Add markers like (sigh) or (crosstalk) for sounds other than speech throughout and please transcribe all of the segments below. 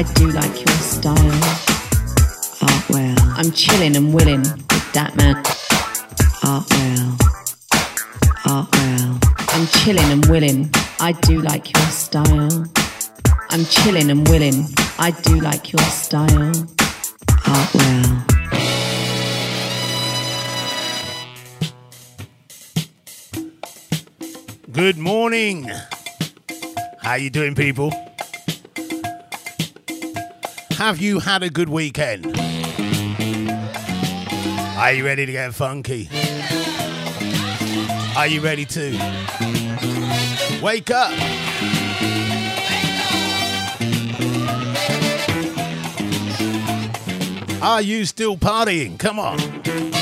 I do like your style. Art well. I'm chilling and willing with that man. Art well. Art well. I'm chilling and willing. I do like your style. I'm chilling and willing. I do like your style. Art well. Good morning. How you doing, people? Have you had a good weekend? Are you ready to get funky? Are you ready to wake up? Are you still partying? Come on.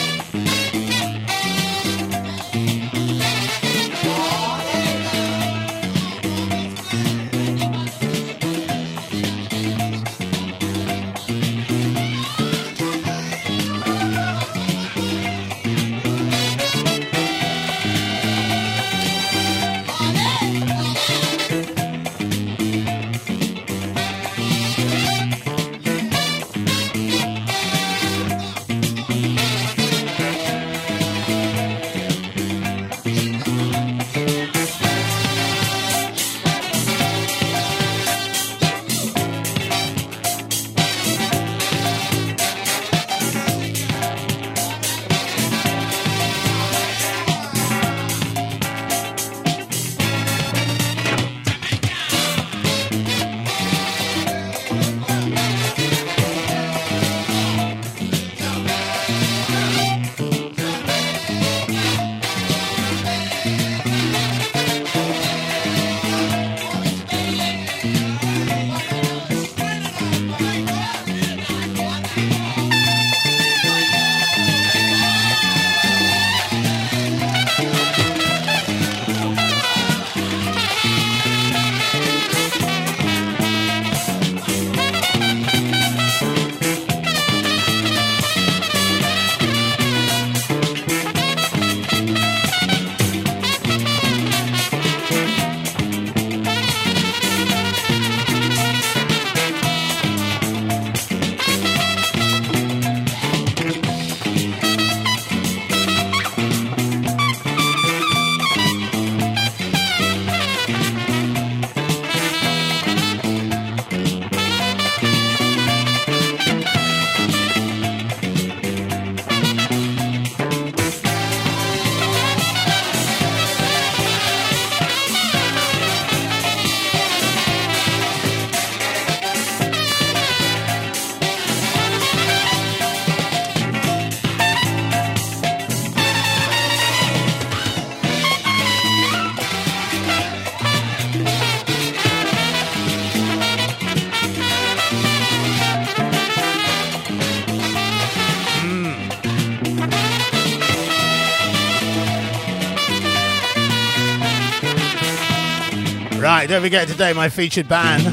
Right, don't forget today my featured band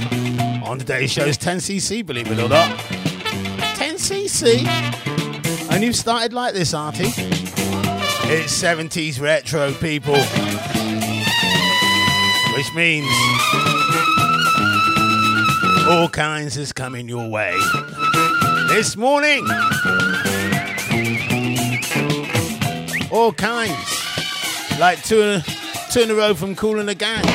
on today's show is 10cc, believe it or not. 10cc? And you've started like this, Artie? It's 70s retro, people. Which means all kinds is coming your way. This morning, all kinds. Like two, two in a row from Kool and the Gang.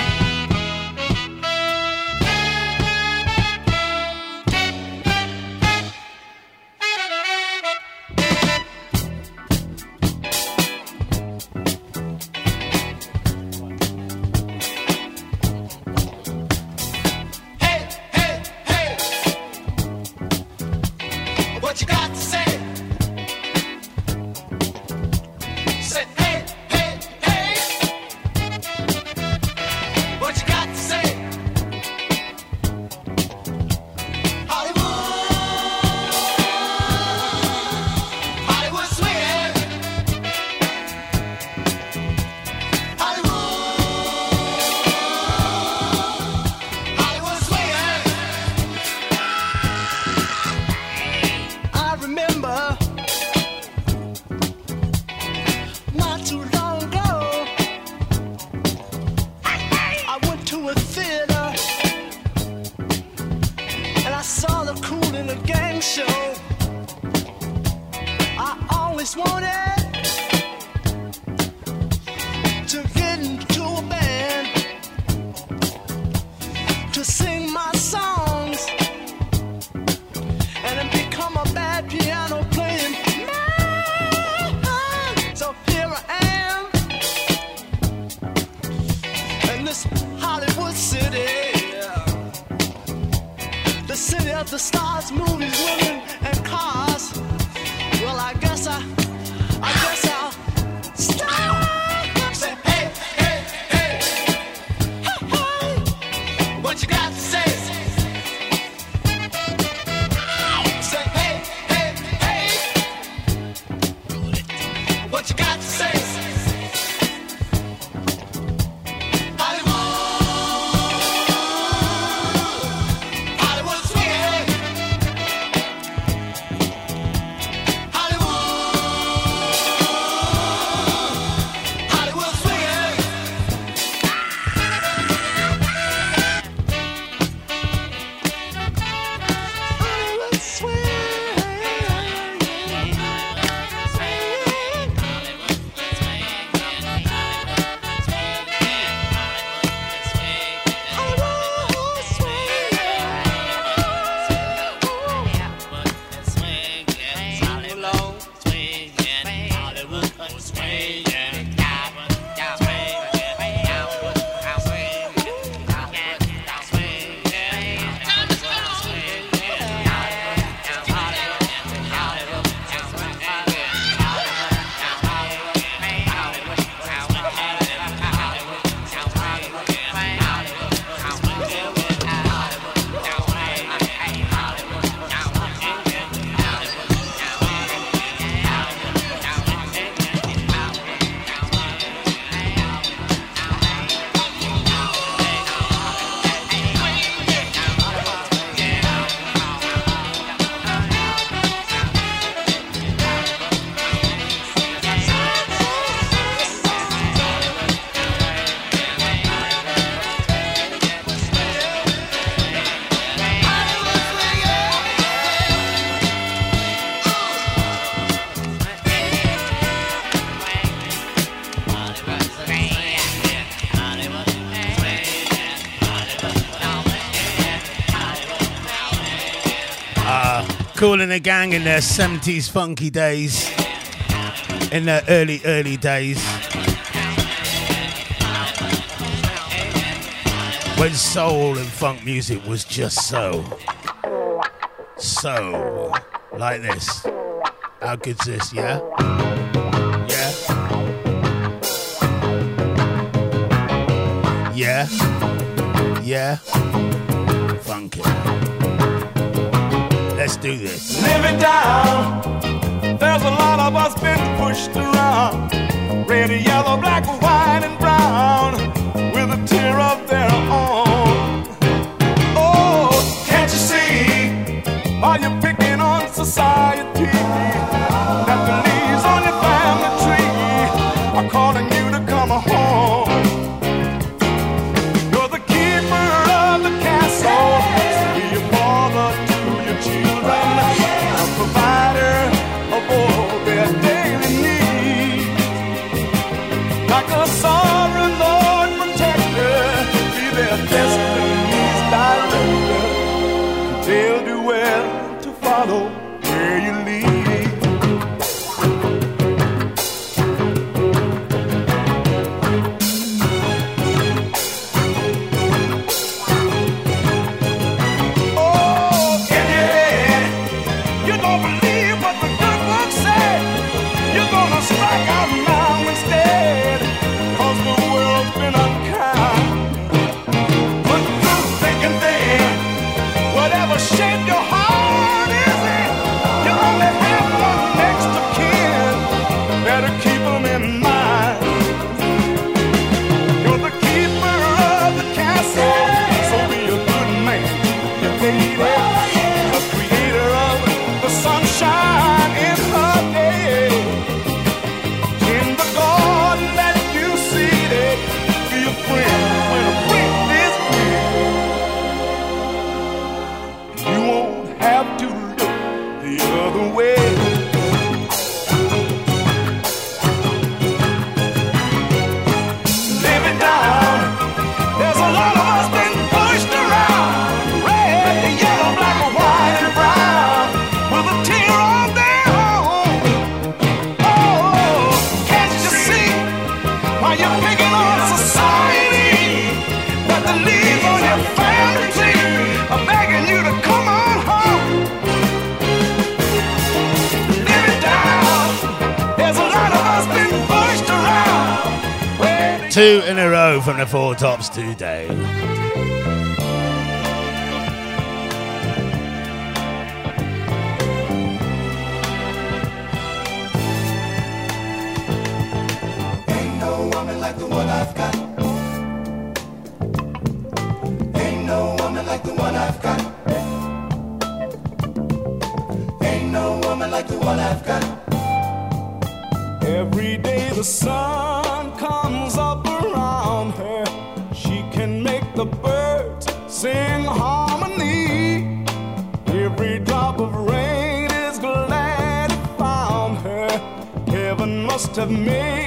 all in a gang in their 70s funky days, in their early, early days. When soul and funk music was just so, so, like this. How good's this, yeah? do this. Live it down. There's a lot of us been pushed around. Red, yellow, black, of me.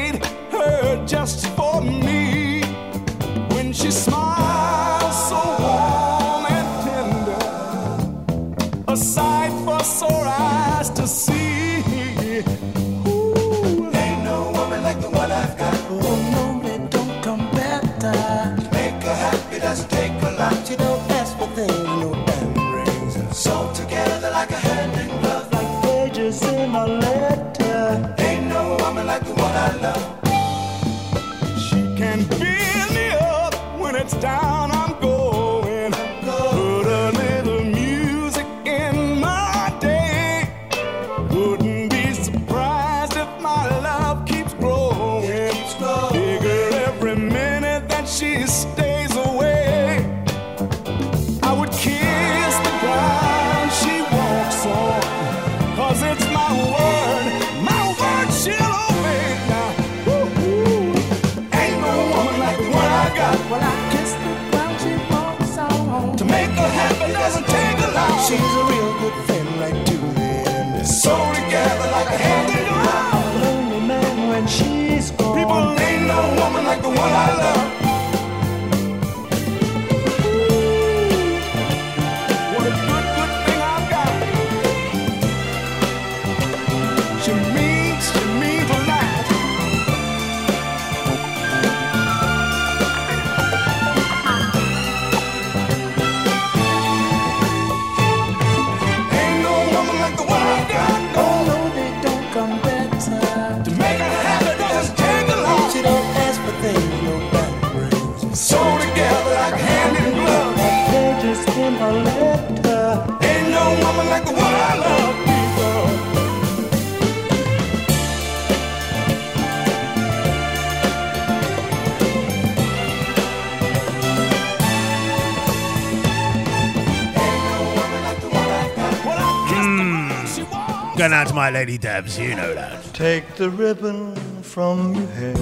my lady Dabs, you know that. Take the ribbon from your hair,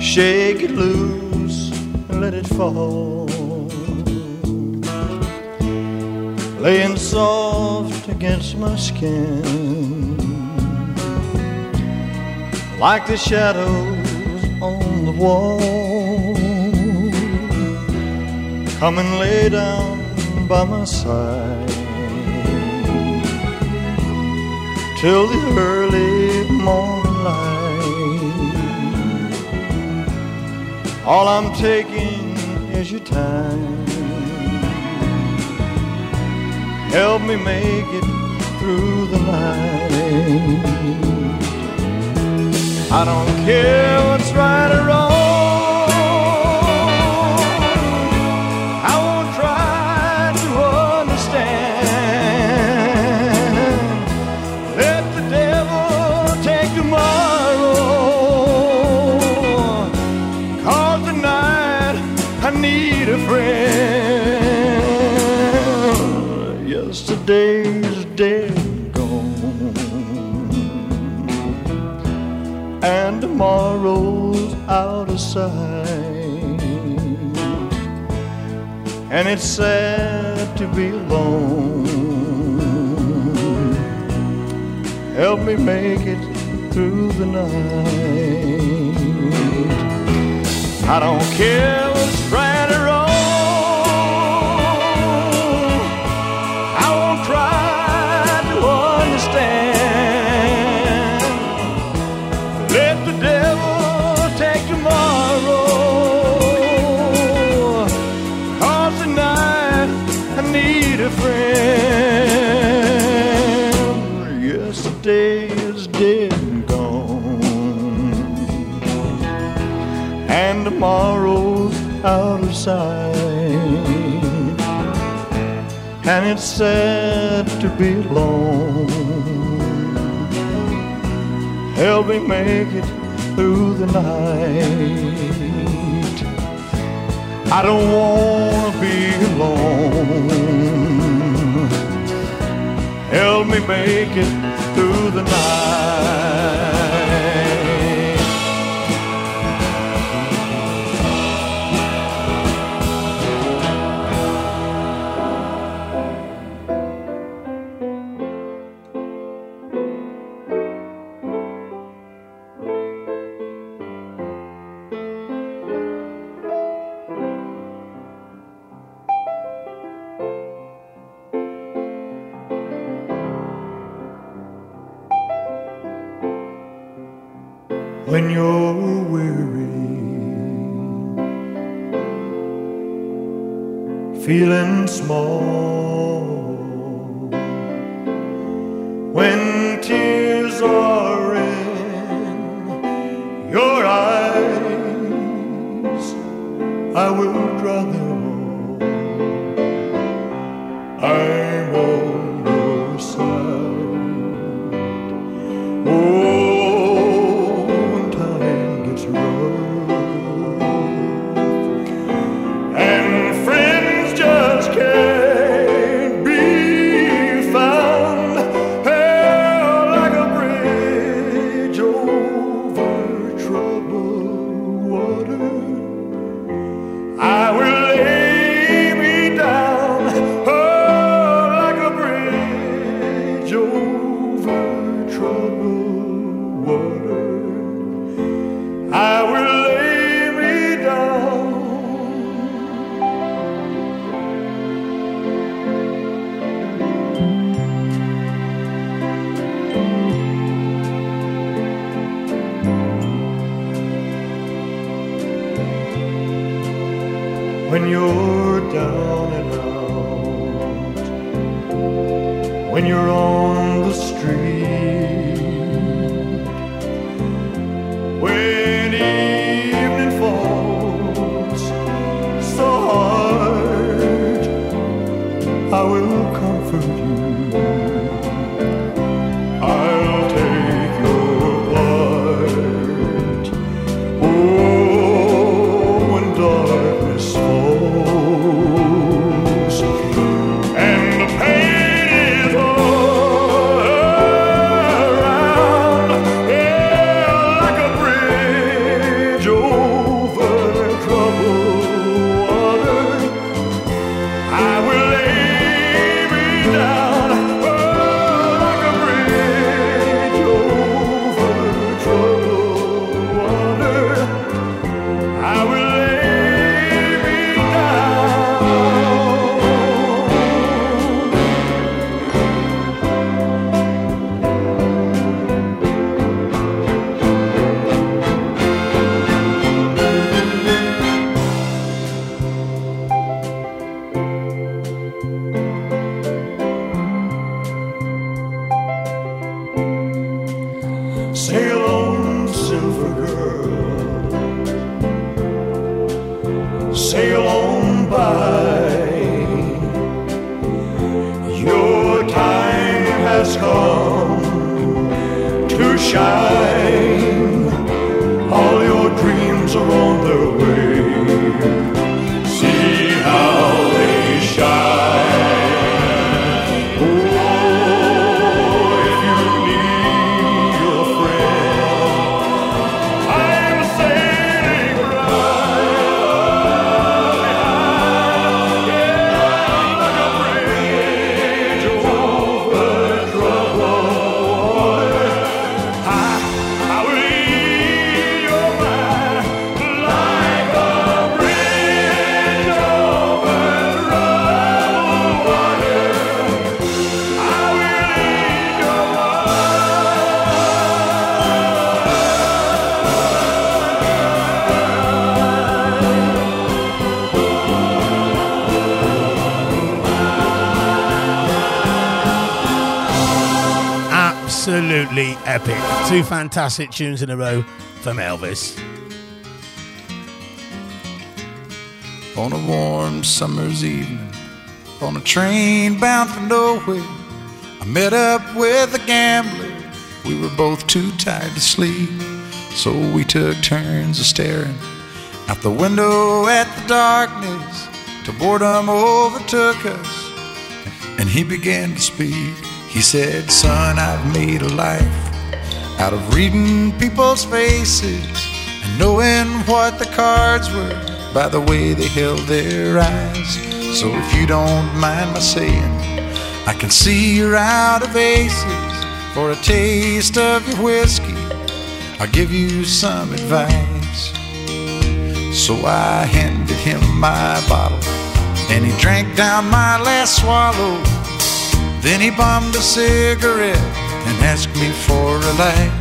shake it loose and let it fall. Laying soft against my skin, like the shadows on the wall. Come and lay down by my side. till the early morning All I'm taking is your time. Help me make it through the night. I don't care what's right or wrong. and it's sad to be alone. Help me make it through the night. I don't care what's right. tomorrow's out of sight. And it's sad to be alone. Help me make it through the night. I don't want to be alone. Help me make it through the night. more. Two fantastic tunes in a row from Elvis. on a warm summer's evening on a train bound for nowhere. I met up with a gambler. We were both too tired to sleep, so we took turns of staring out the window at the darkness till boredom overtook us. And he began to speak. He said, Son, I've made a life out of reading people's faces and knowing what the cards were by the way they held their eyes. So if you don't mind my saying, I can see you're out of aces. For a taste of your whiskey, I'll give you some advice. So I handed him my bottle, and he drank down my last swallow. Then he bummed a cigarette and asked me for a light.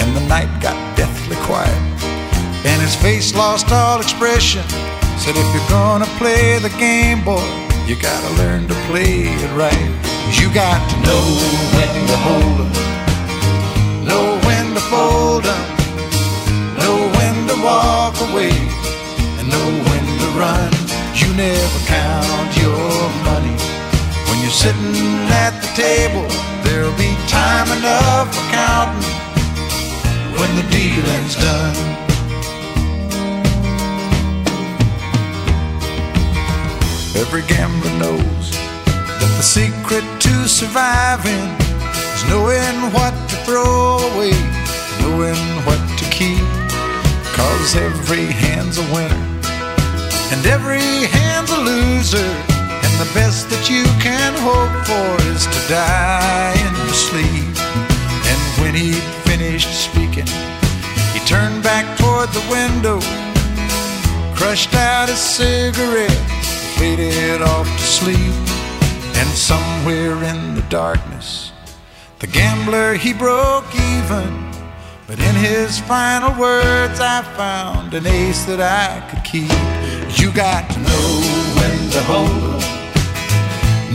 And the night got deathly quiet, and his face lost all expression. Said, if you're gonna play the game, boy, you gotta learn to play it right. You got to know when to hold 'em, know when to fold 'em, know when to walk away, and know when to run. You never count your money when you're sitting at the table. There'll be time enough for counting when the dealing's done. Every gambler knows that the secret to surviving is knowing what to throw away, knowing what to keep. Cause every hand's a winner and every hand's a loser. The best that you can hope for is to die in your sleep. And when he'd finished speaking, he turned back toward the window, crushed out his cigarette, faded off to sleep. And somewhere in the darkness, the gambler he broke even. But in his final words, I found an ace that I could keep. You got to know when to hold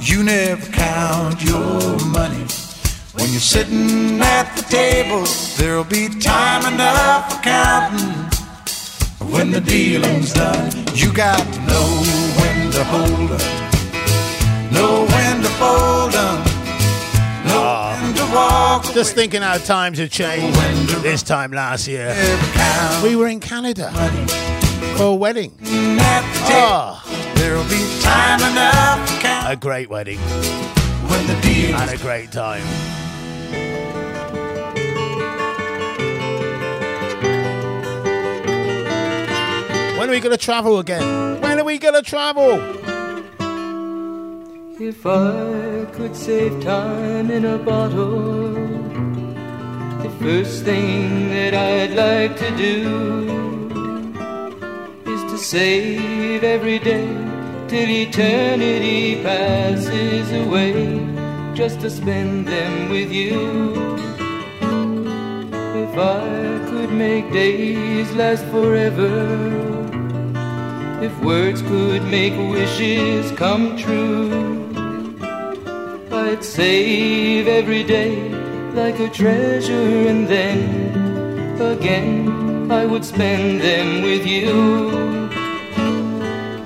You never count your money when you're sitting at the table. There'll be time enough for counting when the dealing's done. You got to know when to hold 'em, know when to fold 'em, know when to walk away. Just thinking how times have changed this time last year. We were in Canada for a wedding. at the table. Ah, There'll be time enough to count a great wedding when the deal and a great time. When are we going to travel again? When are we going to travel? If I could save time in a bottle, the first thing that I'd like to do is to save every day till eternity passes away, just to spend them with you. If I could make days last forever, if words could make wishes come true. I'd save every day like a treasure and then again I would spend them with you.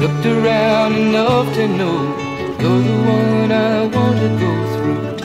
Looked around enough to know you're the one I want to go through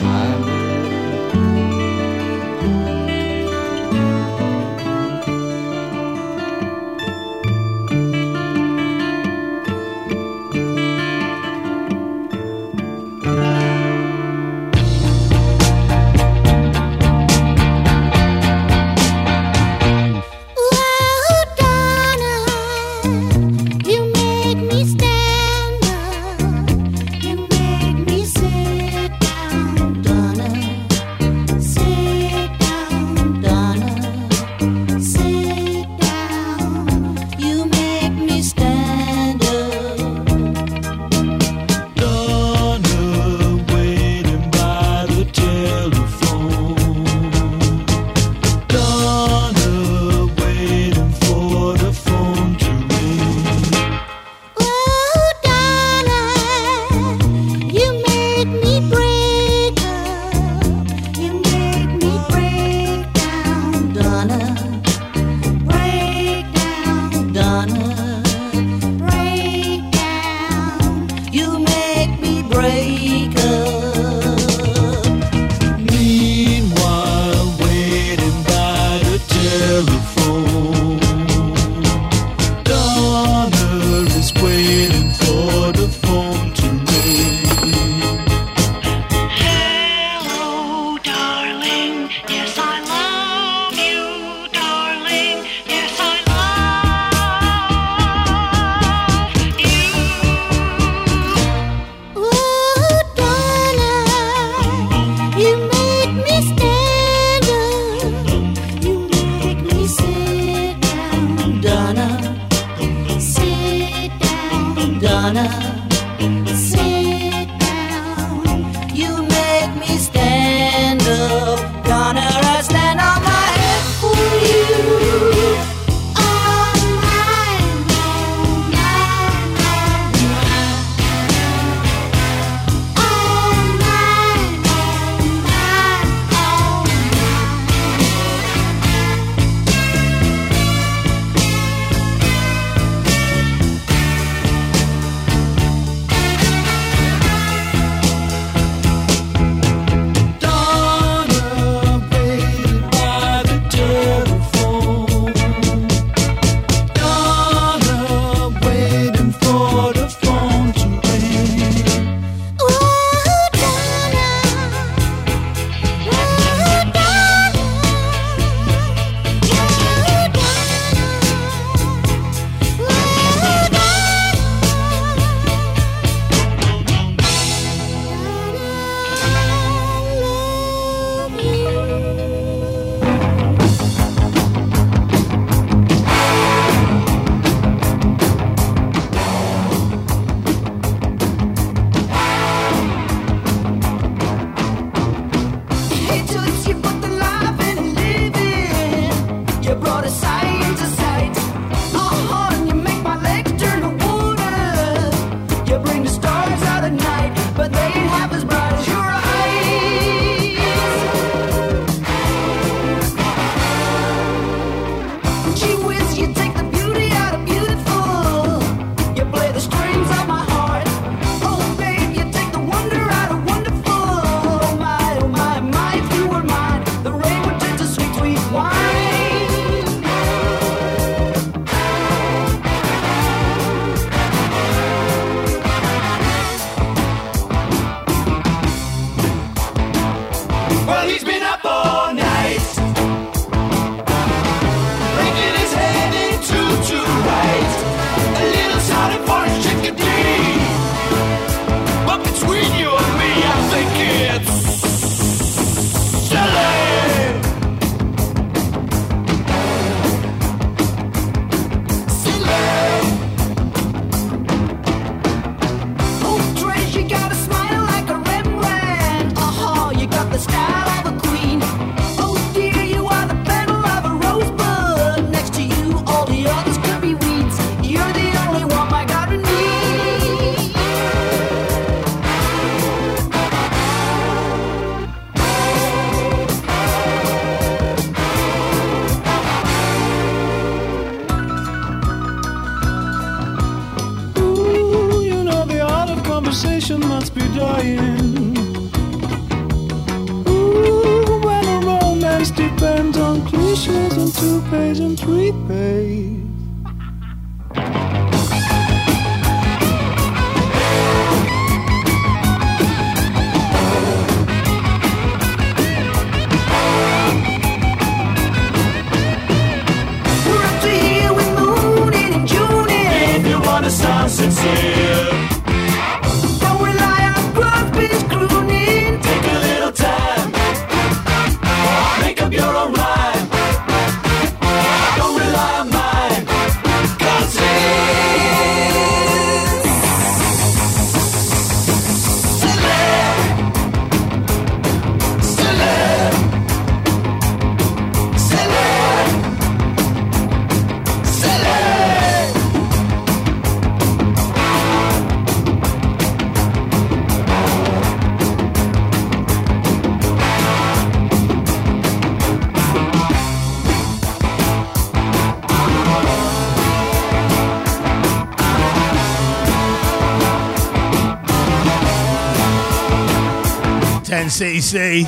NCC.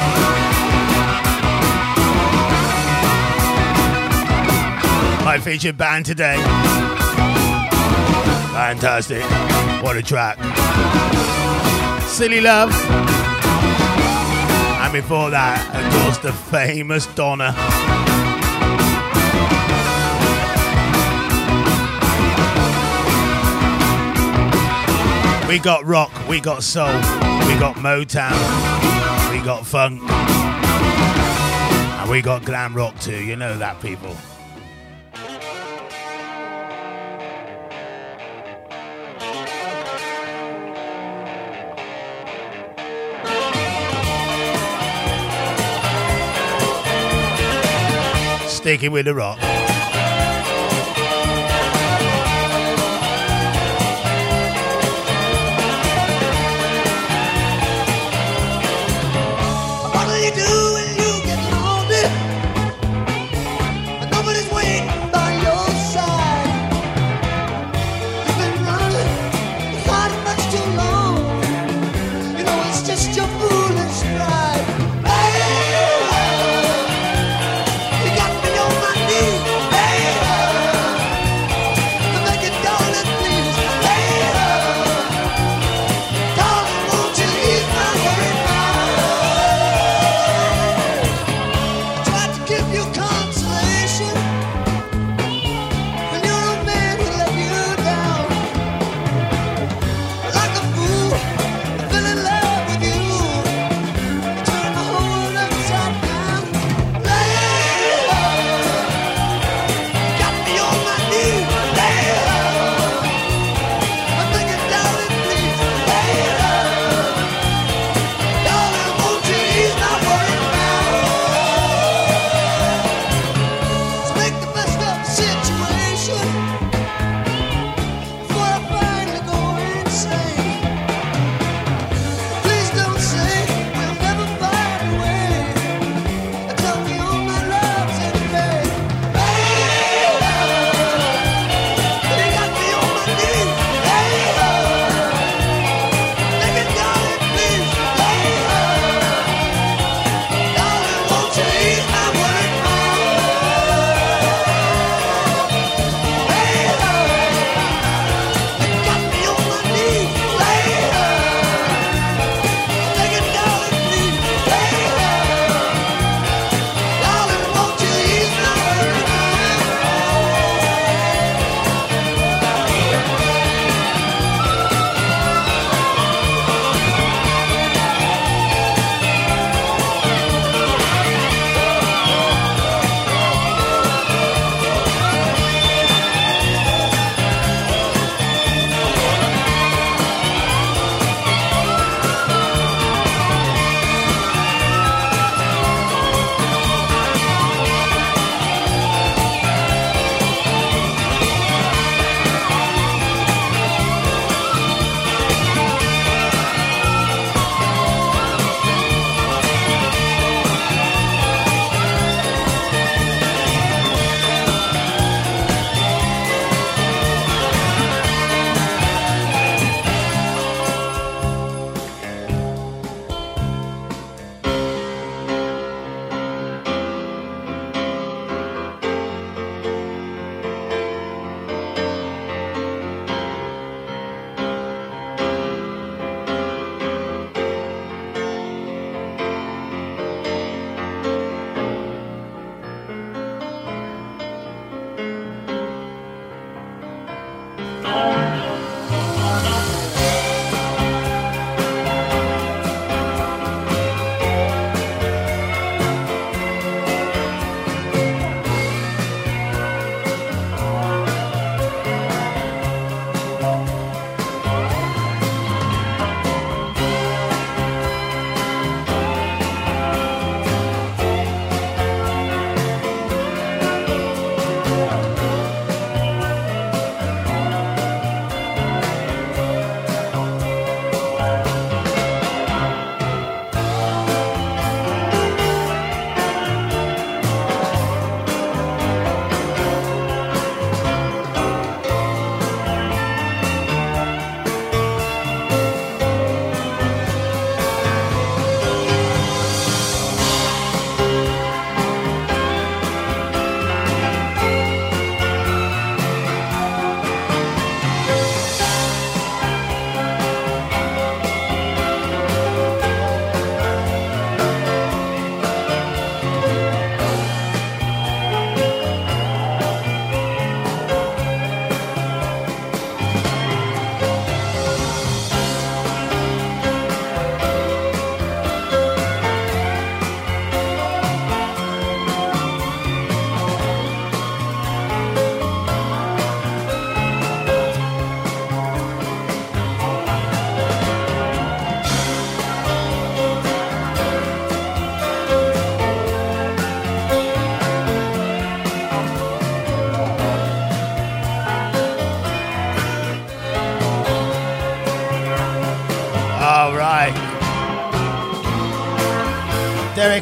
My featured band today. Fantastic. What a track. Silly Love. And before that, of course, the famous Donna. We got rock, we got soul, we got Motown got funk. And we got glam rock too. You know that, people. Sticking with the rock.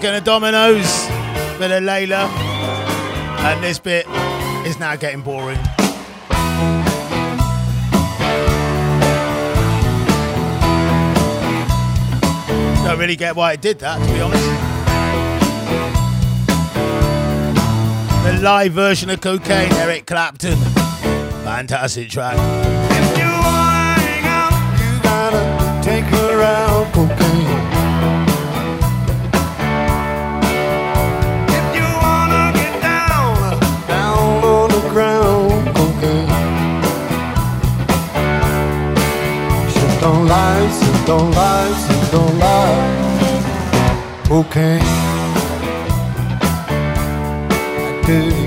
And the Dominos. Bit of Layla. And this bit is now getting boring. Don't really get why it did that, to be honest. The live version of Cocaine, Eric Clapton. Fantastic track. gotta take her out cocaine. Don't lie, she don't lie. Cocaine. Dirty cocaine.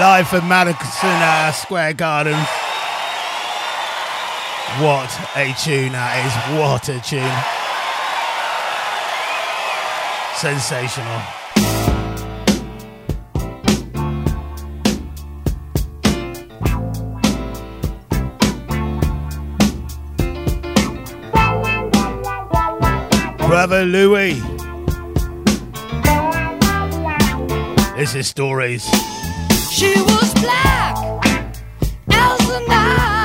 live from Madison uh, Square Garden. What a tune that is. What a tune. Sensational. Brother Louie. This is Stories. She was black as the night.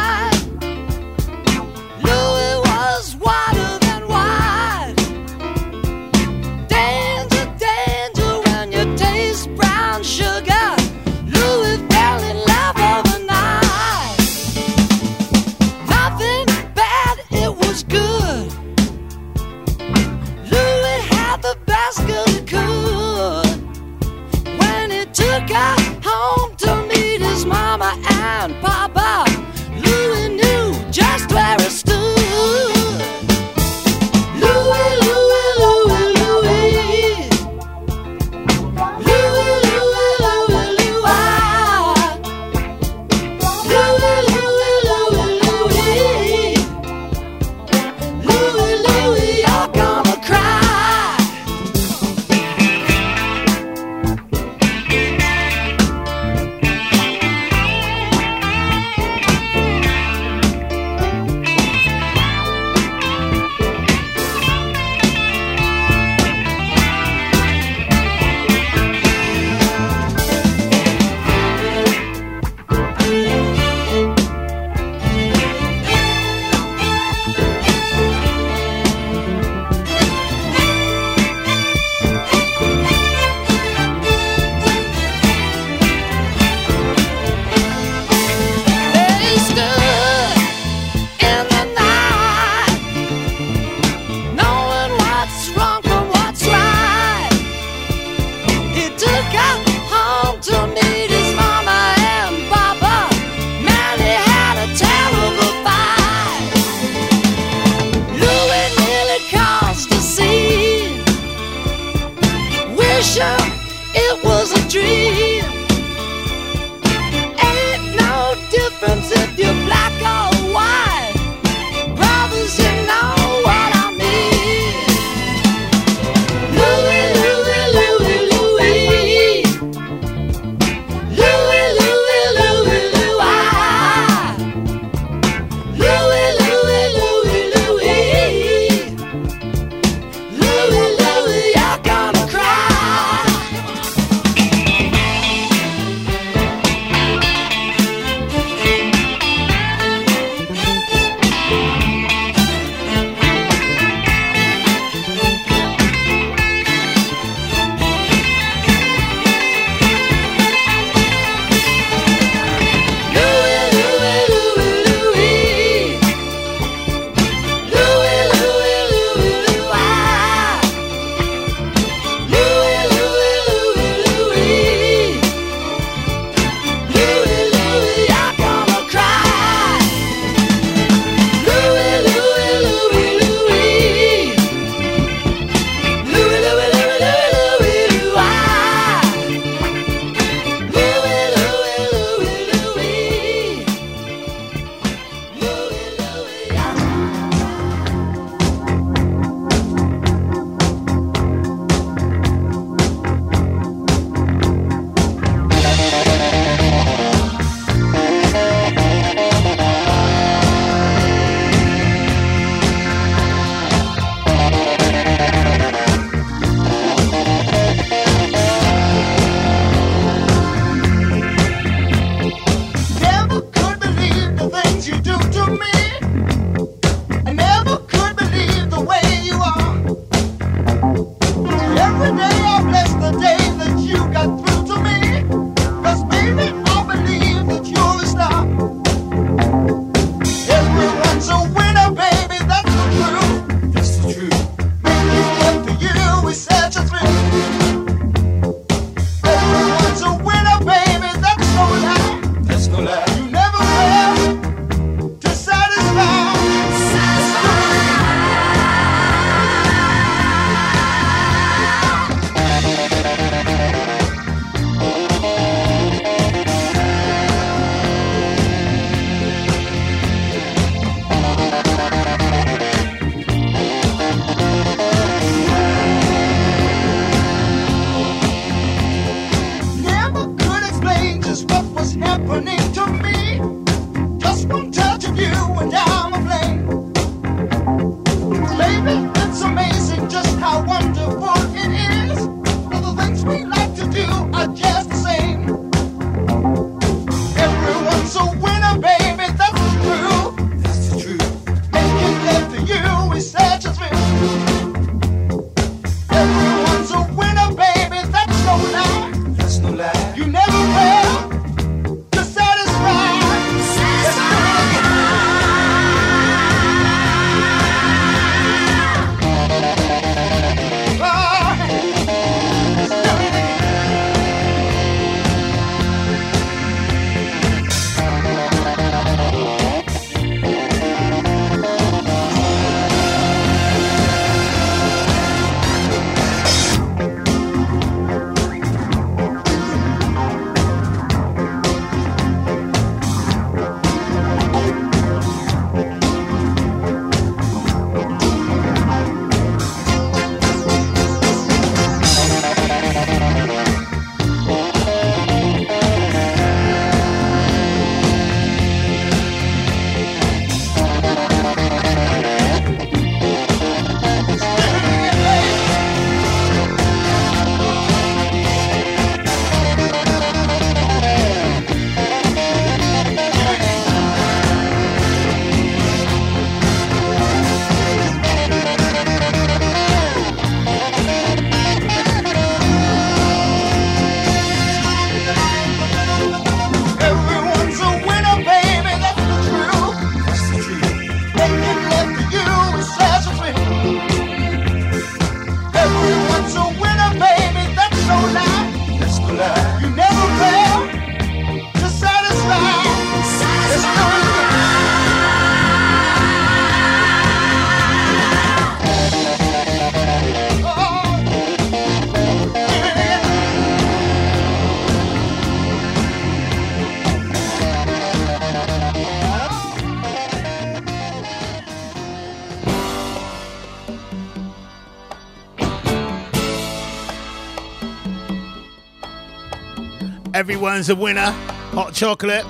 Everyone's a winner. Hot chocolate.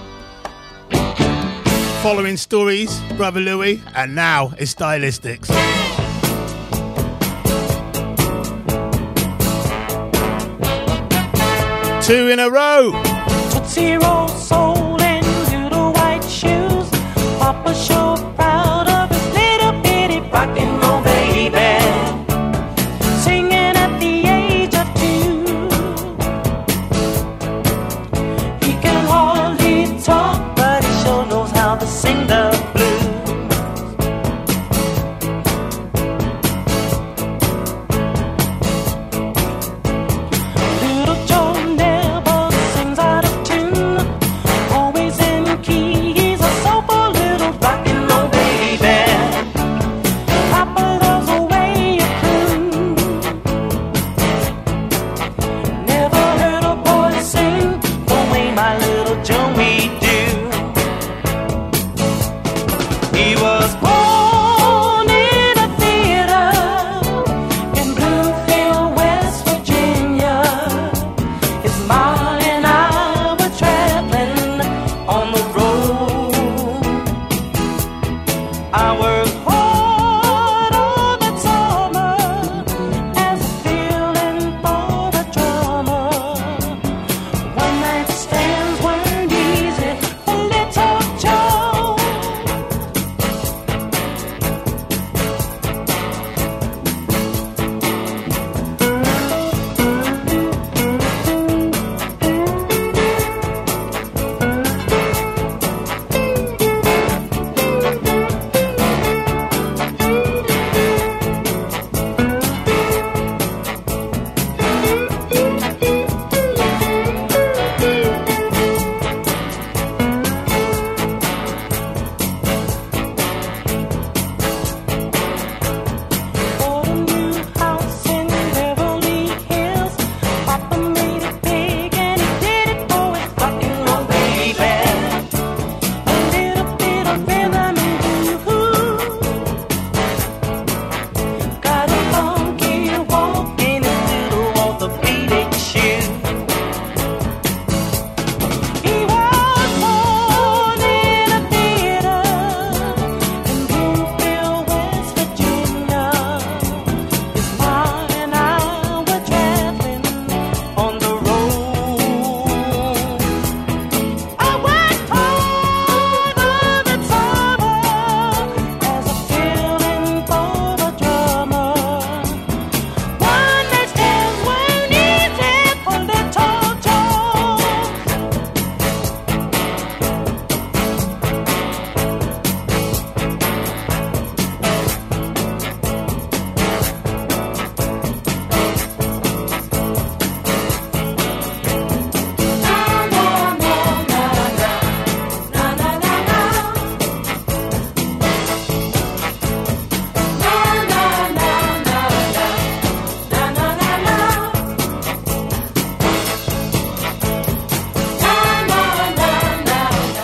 Following stories, Brother Louie, and now it's stylistics. Two in a row. Tootsie Roll soul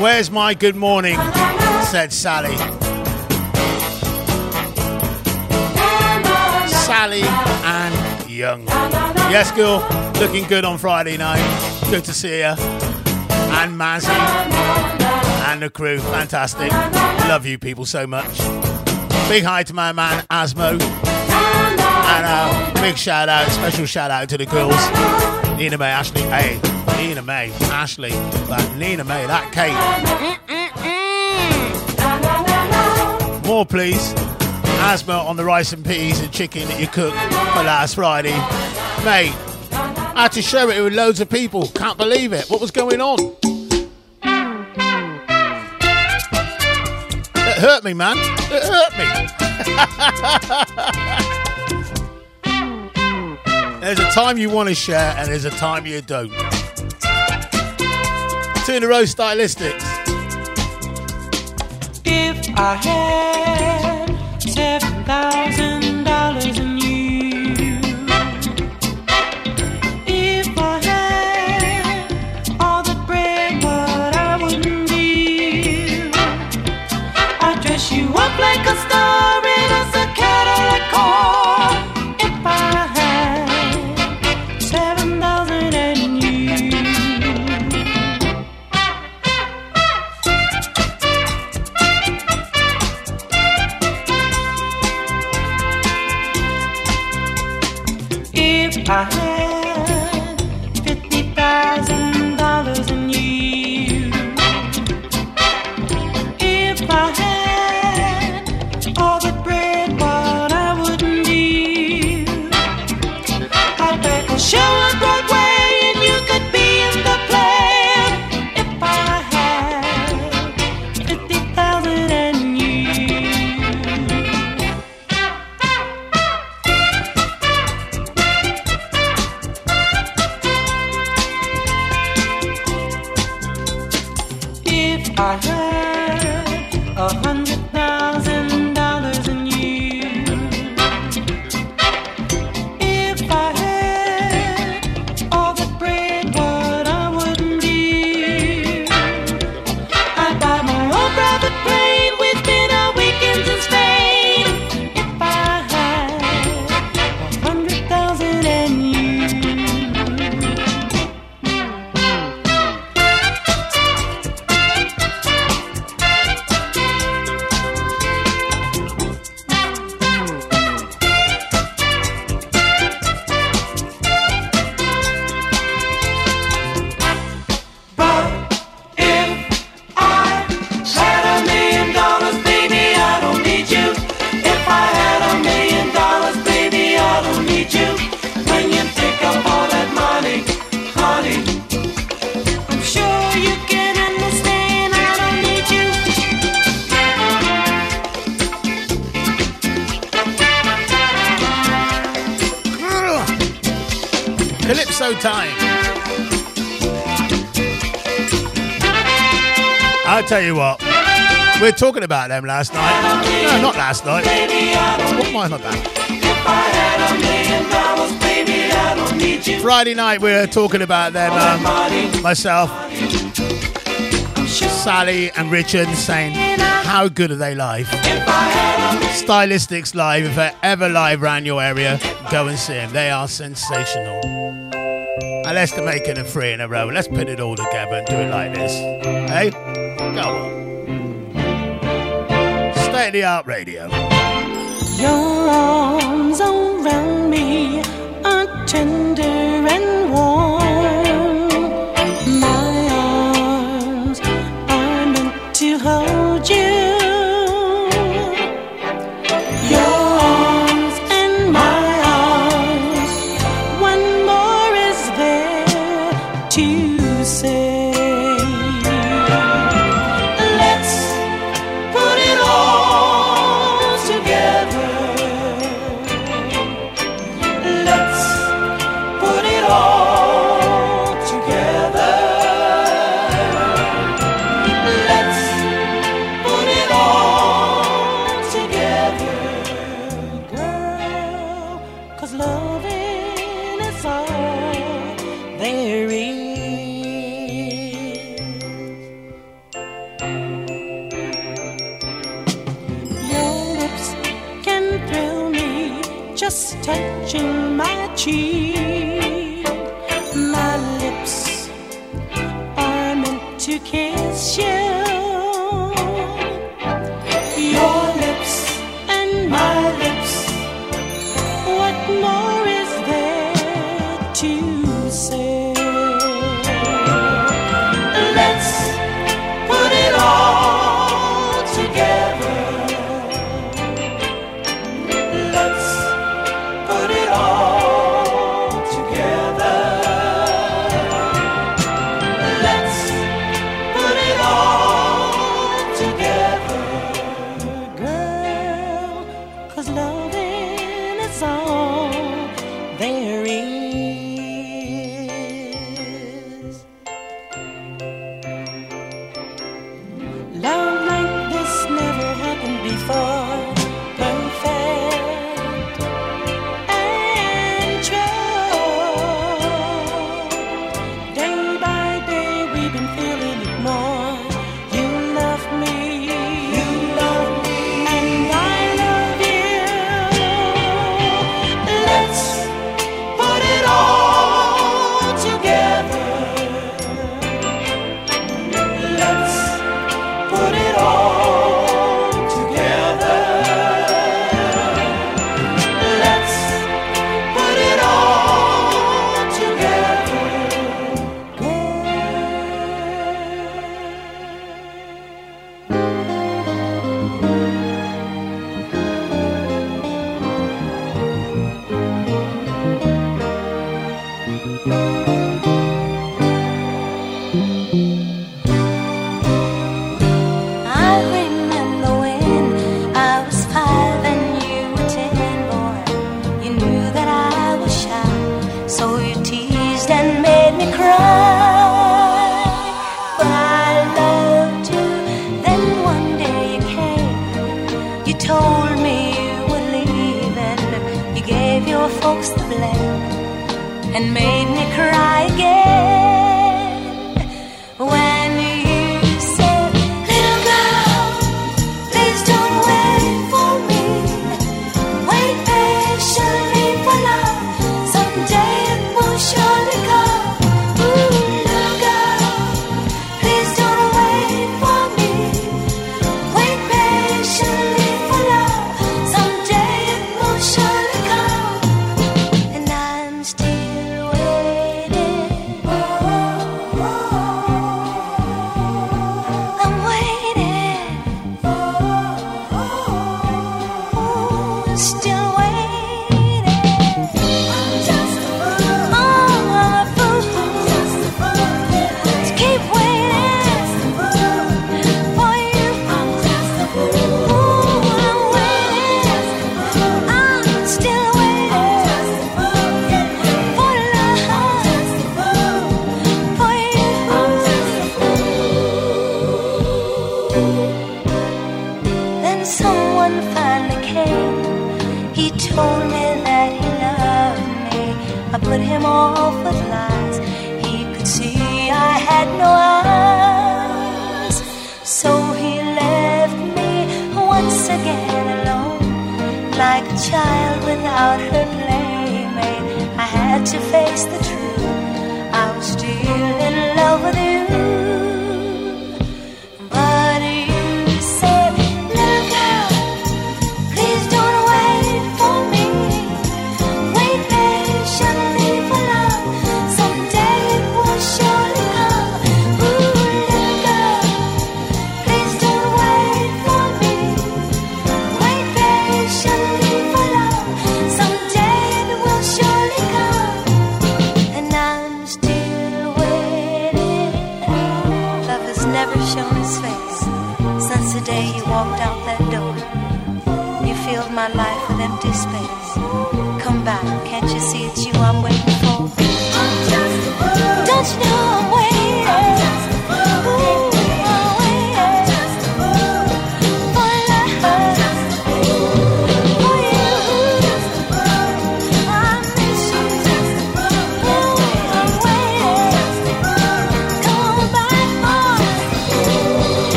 Where's my good morning? said Sally. Sally and Young. Yes, girl. Looking good on Friday night. Good to see you. And Mazzy. And the crew. Fantastic. Love you people so much. Big hi to my man Asmo. And uh, big shout out, special shout out to the girls. Nina May, Ashley. Hey, Nina May, Ashley. That Nina May, that Kate. More, please. Asmo on the rice and peas and chicken that you cooked for last Friday. Mate, I had to share it with loads of people. Can't believe it. What was going on? It hurt me, man. It hurt me. (laughs) there's a time you want to share and there's a time you don't. Two in a row stylistics. If I had $7,000 talking about them last night. No, not last night. What am I about? Friday night, we were talking about them, um, myself, Sally, and Richard, saying how good are they live? Stylistics live. If they're ever live around your area, go and see them. They are sensational. And let's make it a three in a row. Let's put it all together and do it like this. Hey? Eh? The Art Radio. Your arms around me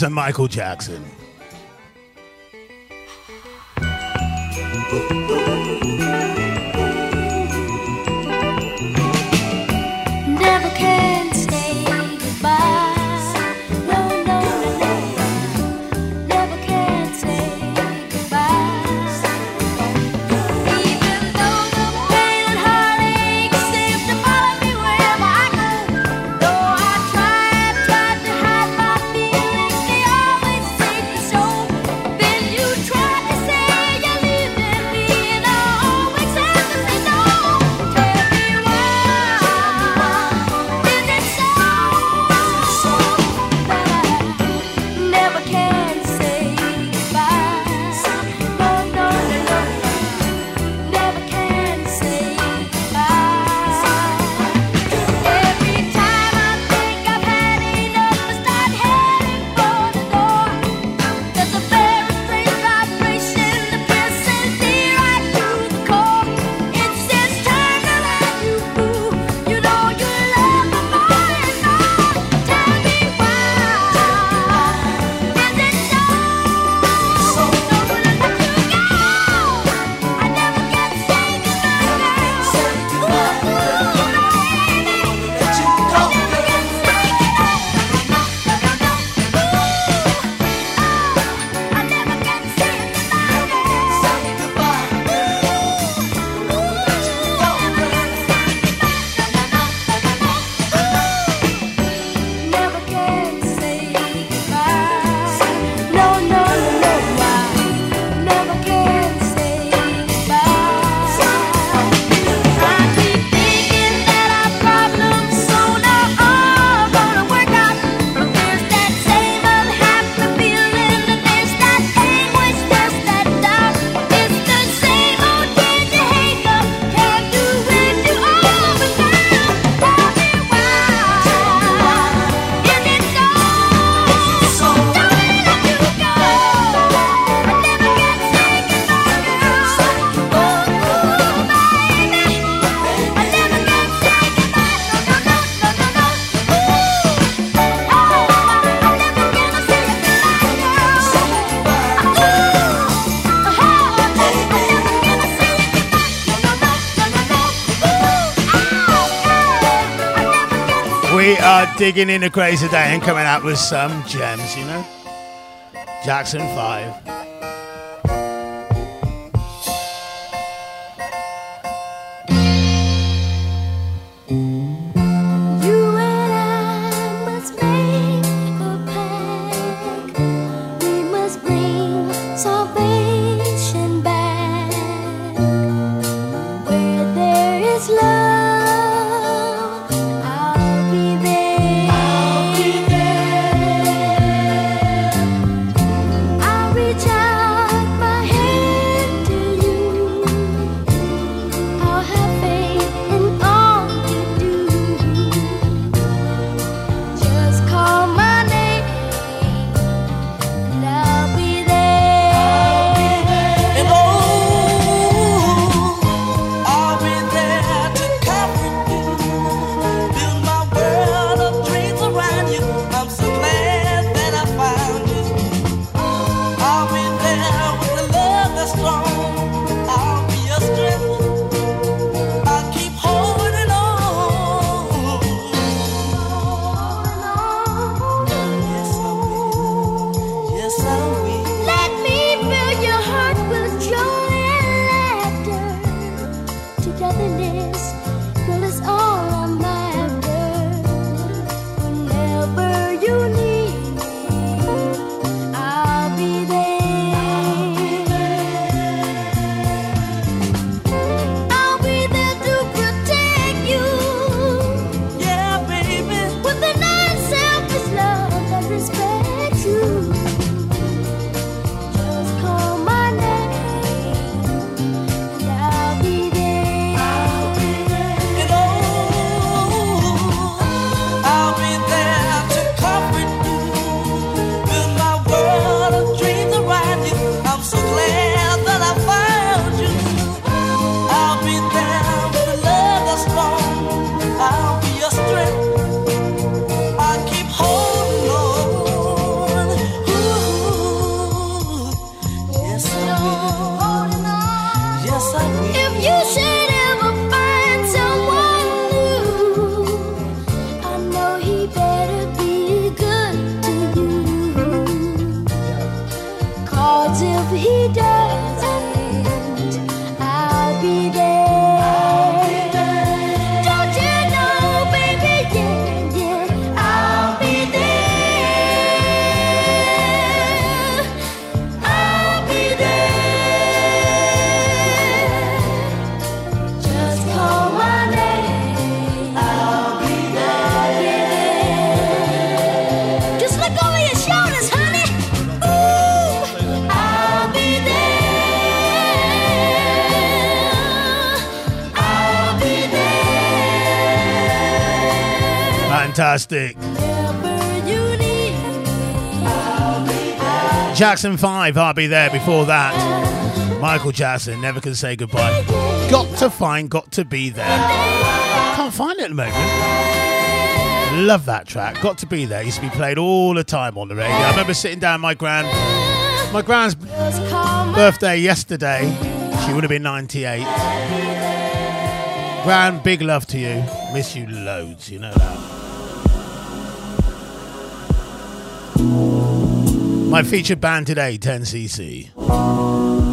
time Michael Jackson. digging in a crazy day and coming out with some gems, you know? Jackson 5. Jackson 5, I'll be there before that. Michael Jackson, Never Can Say Goodbye. Got to find, got to be there. Can't find it at the moment. Love that track. Got to be there. Used to be played all the time on the radio. I remember sitting down my grand, my grand's birthday yesterday. She would have been 98. Grand, big love to you. Miss you loads. You know that. My hmm. featured band today, 10cc.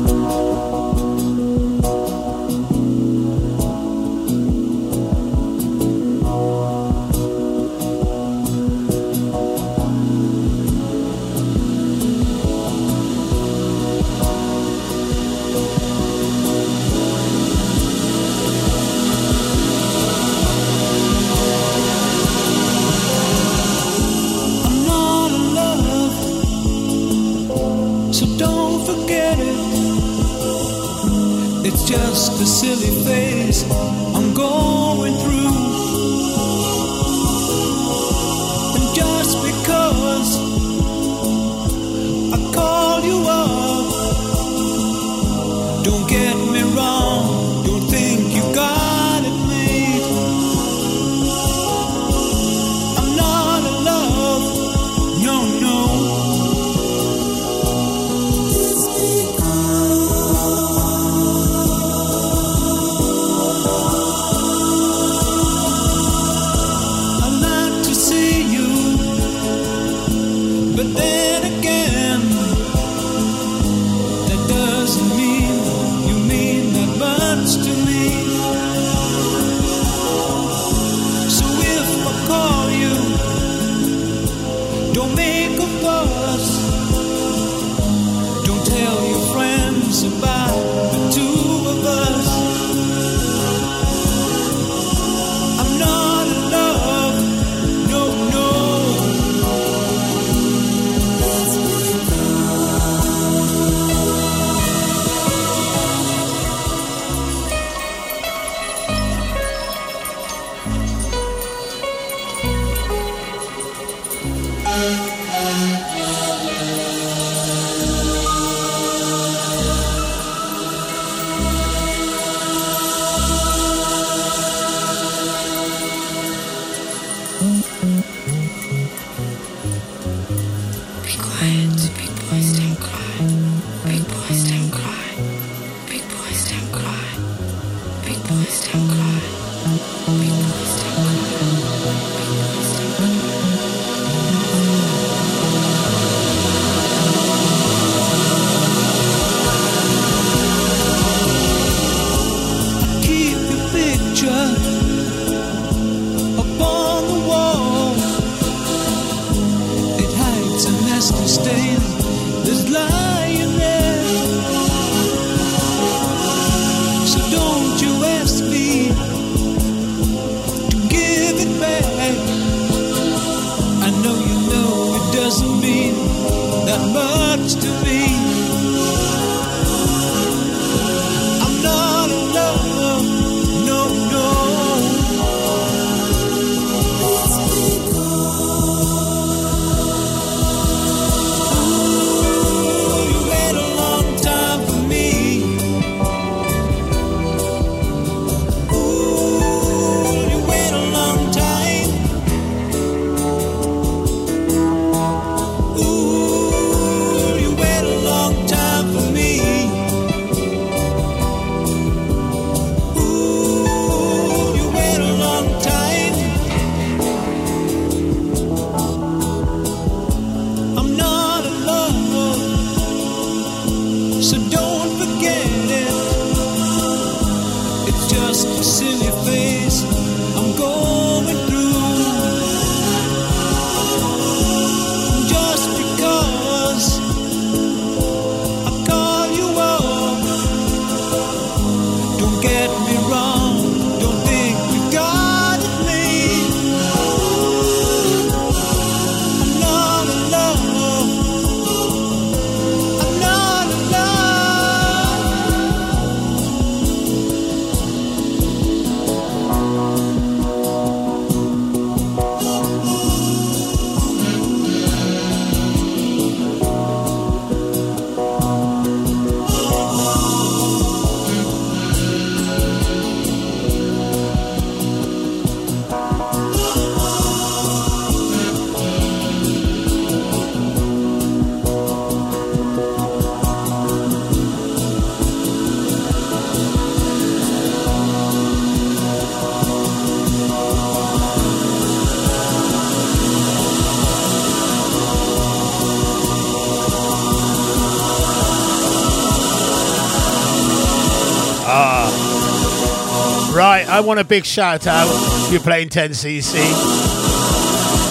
I want a big shout out. You're playing 10cc.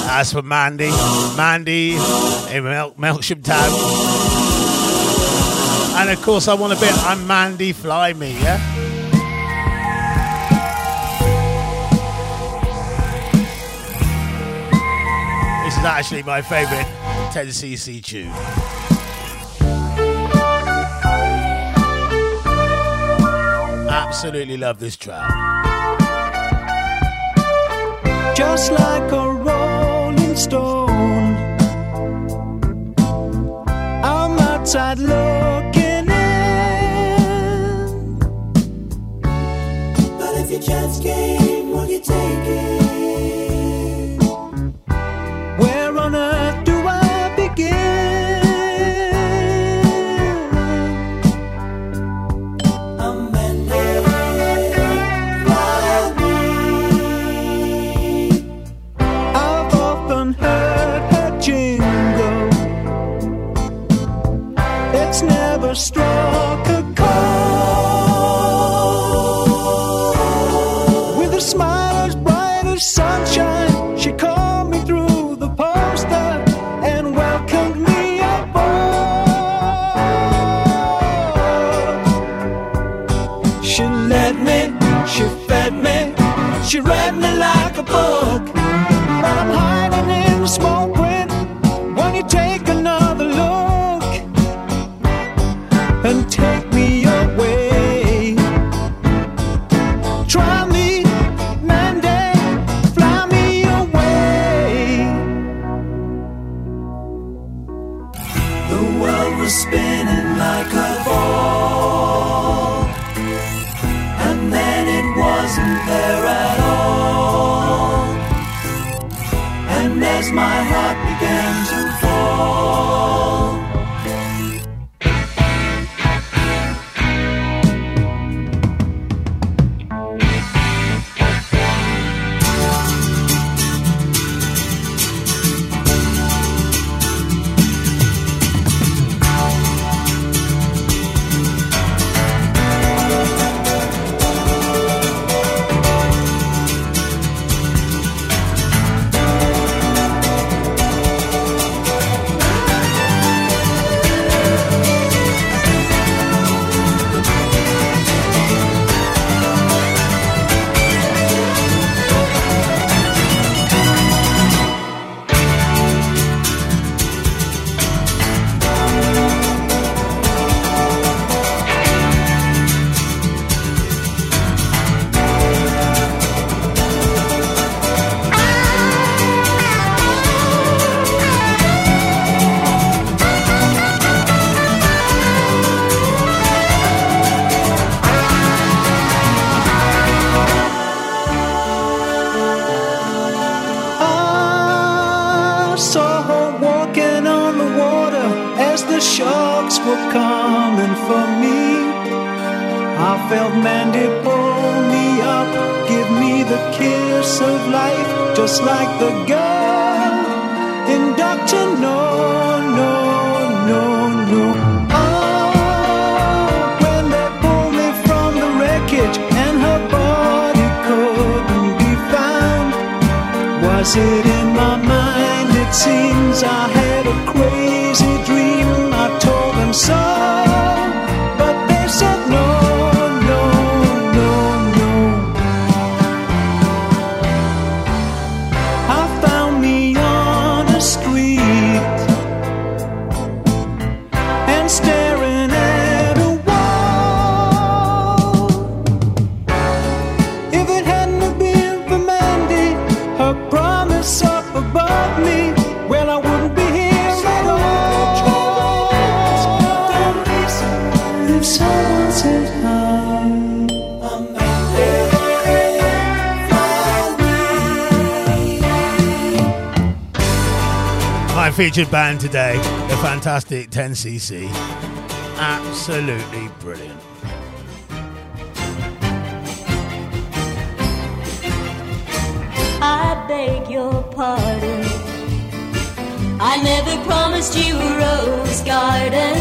As for Mandy, Mandy in Mel- Melksham Town. And of course, I want a bit, I'm Mandy, fly me, yeah? This is actually my favourite 10cc tune. absolutely love this track just like a rolling stone. I'm outside looking. featured band today, the fantastic 10cc. Absolutely brilliant. I beg your pardon. I never promised you a rose garden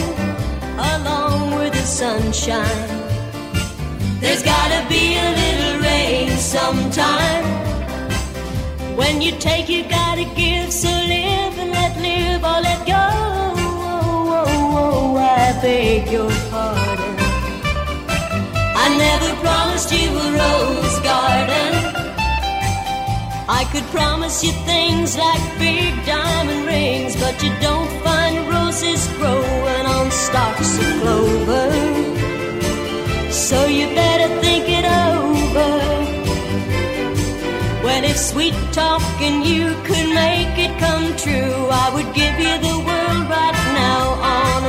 along with the sunshine. There's gotta be a little rain sometime. When you take, you gotta give. So beg your pardon. I never promised you a rose garden. I could promise you things like big diamond rings, but you don't find roses growing on stalks of clover. So you better think it over. When if sweet talking you could make it come true, I would give you the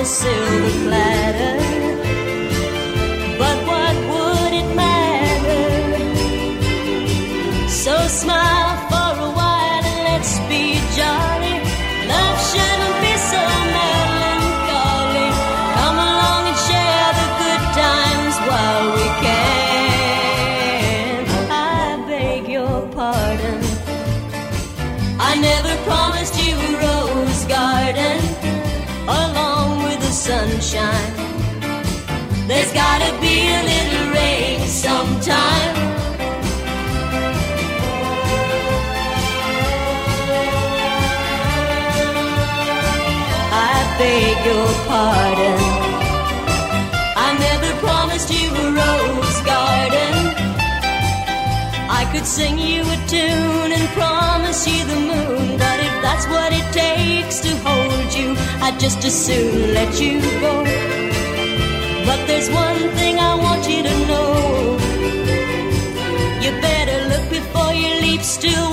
silver platter. beg your pardon. I never promised you a rose garden. I could sing you a tune and promise you the moon, but if that's what it takes to hold you, I'd just as soon let you go. But there's one thing I want you to know. You better look before you leap still.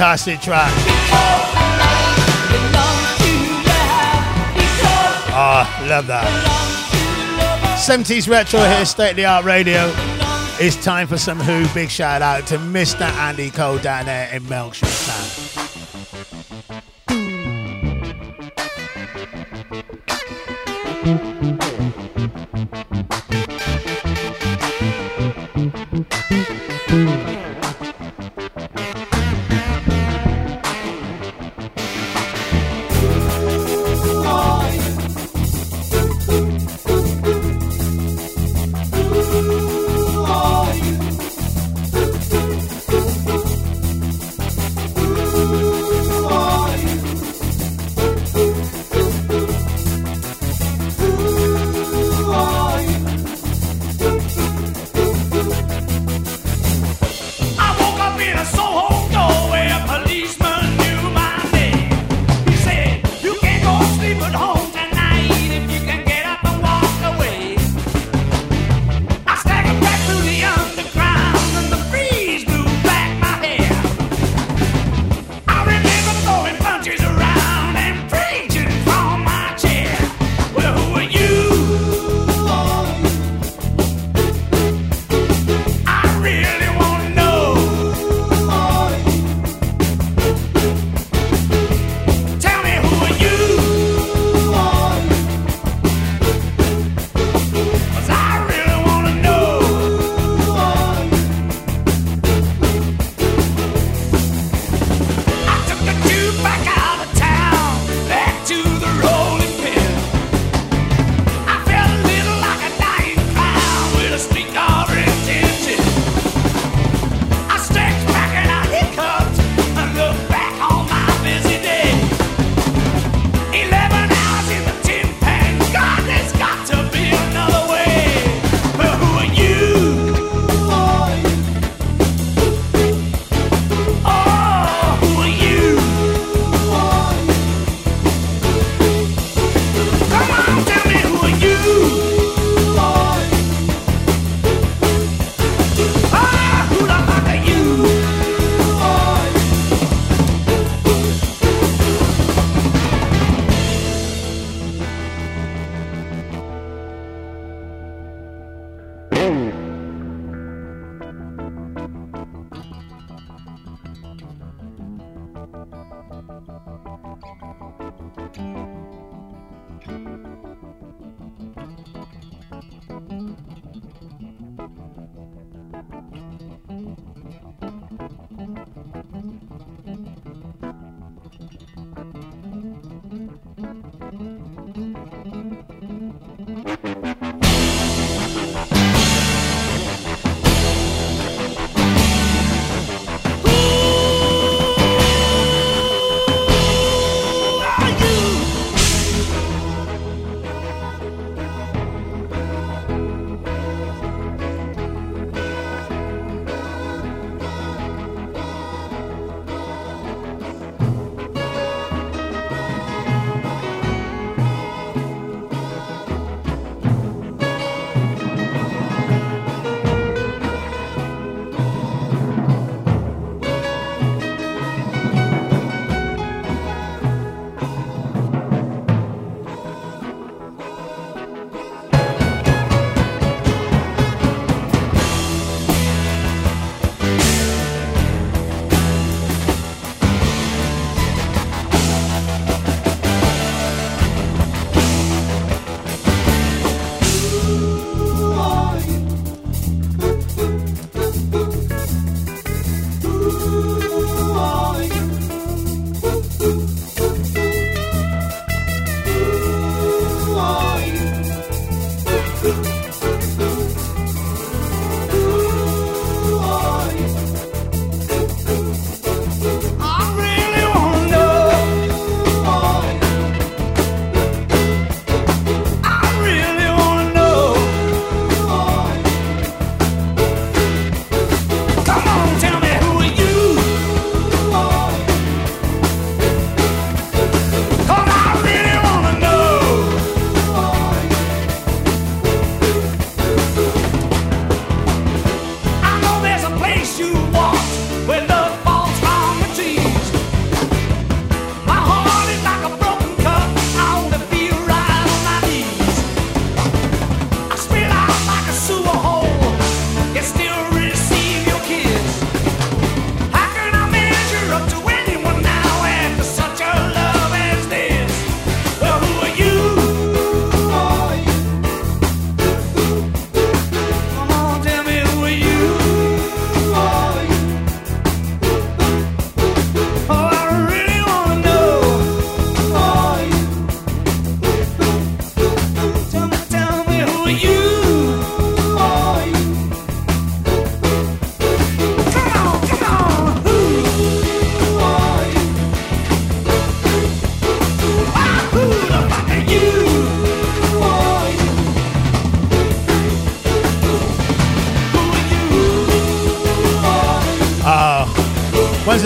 fantastic track. Ah, oh, love that. 70s retro here, state of the art radio. It's time for some Who. Big shout out to Mr. Andy Cole down there in Melkshire Town.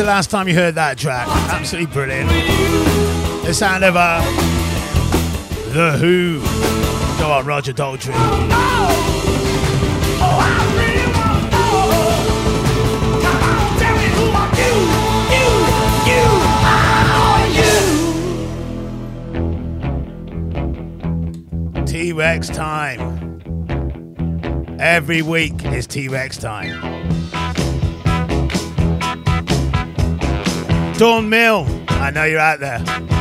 The last time you heard that track? Absolutely brilliant. The sound of uh, The Who. Go on, Roger Daltrey. T Rex time. Every week is T Rex time. Dawn Mill, I know you're out there.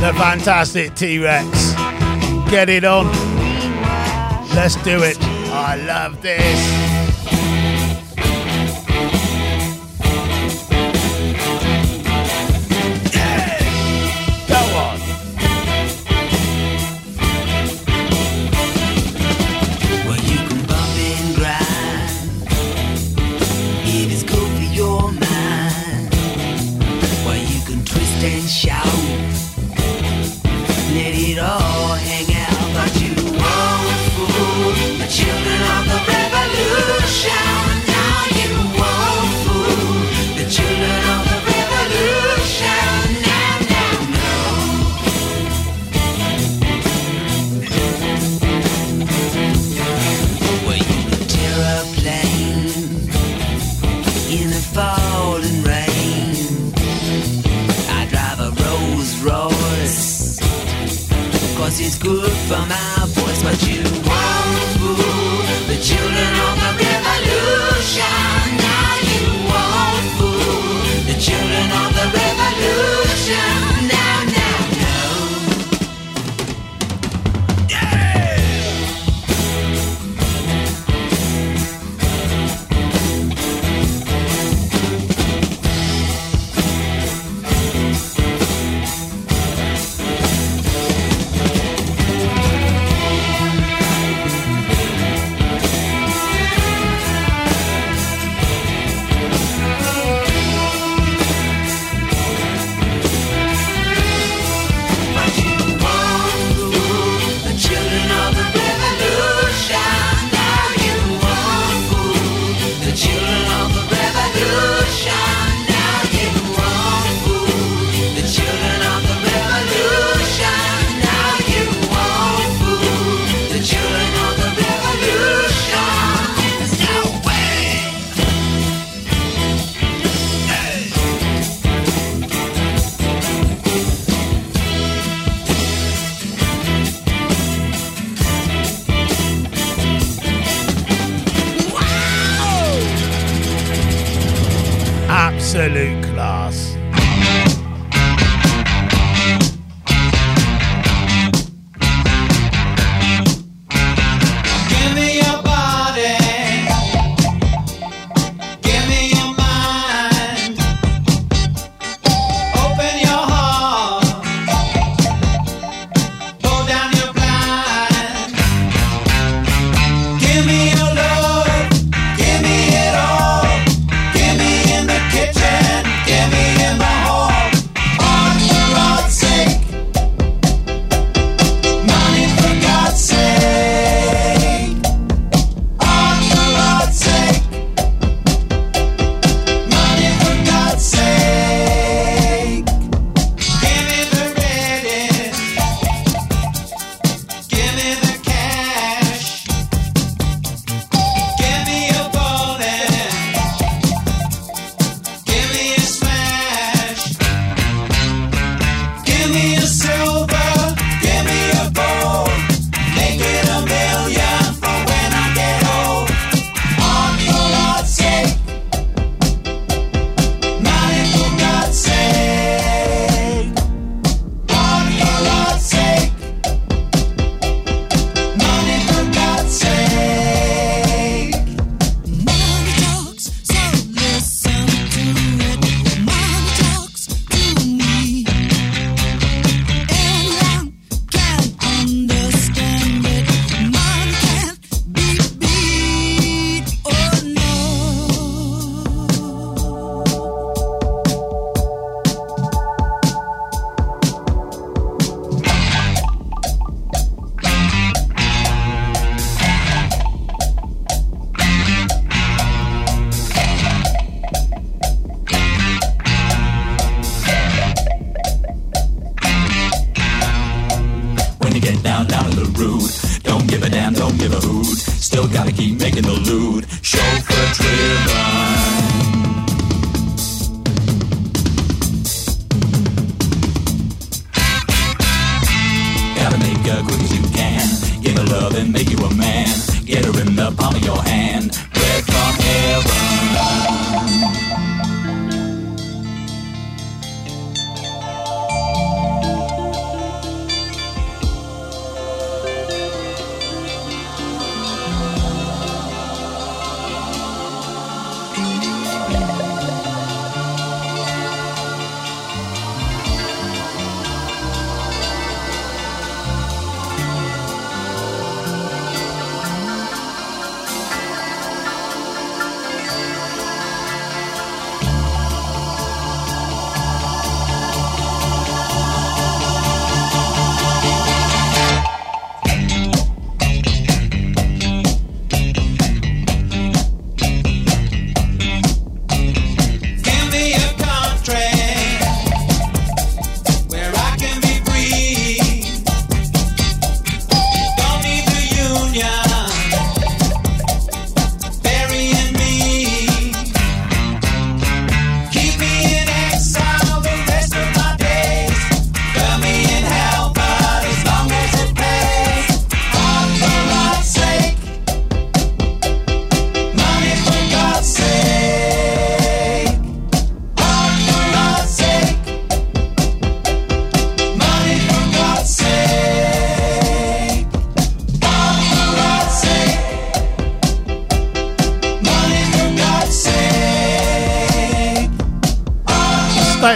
The fantastic T Rex. Get it on. Let's do it. I love this.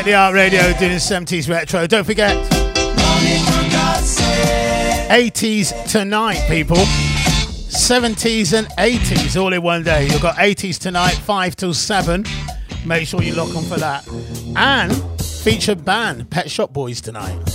the art radio doing 70s retro. Don't forget, 80s tonight, people. 70s and 80s all in one day. You've got 80s tonight, 5 till 7. Make sure you lock on for that. And feature band Pet Shop Boys tonight.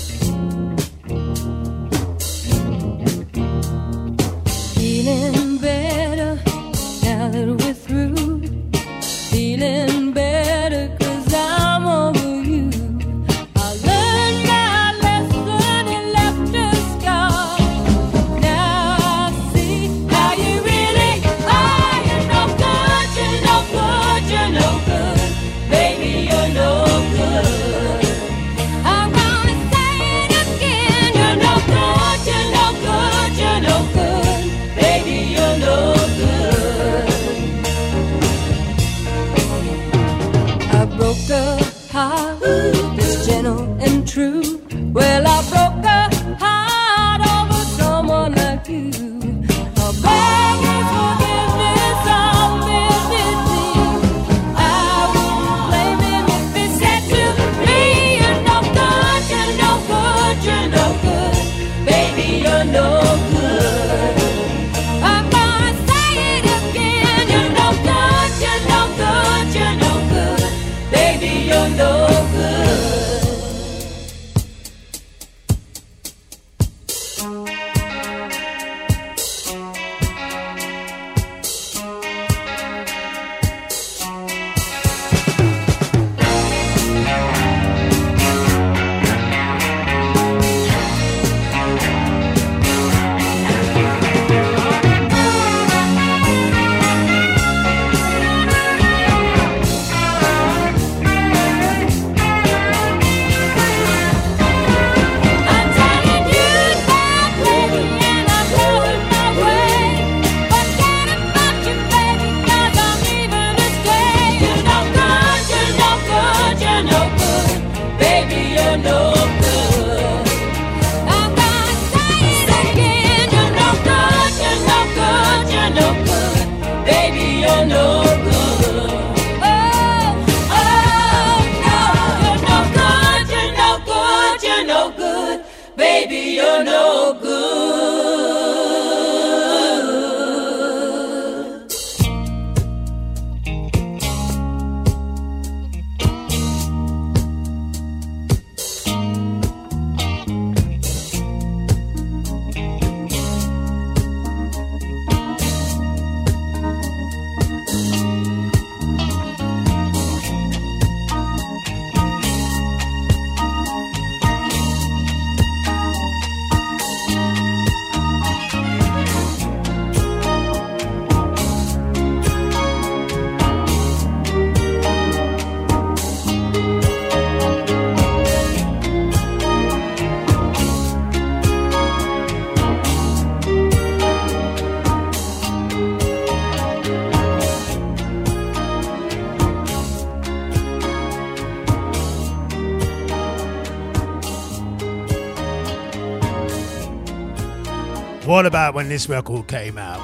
when this record came out,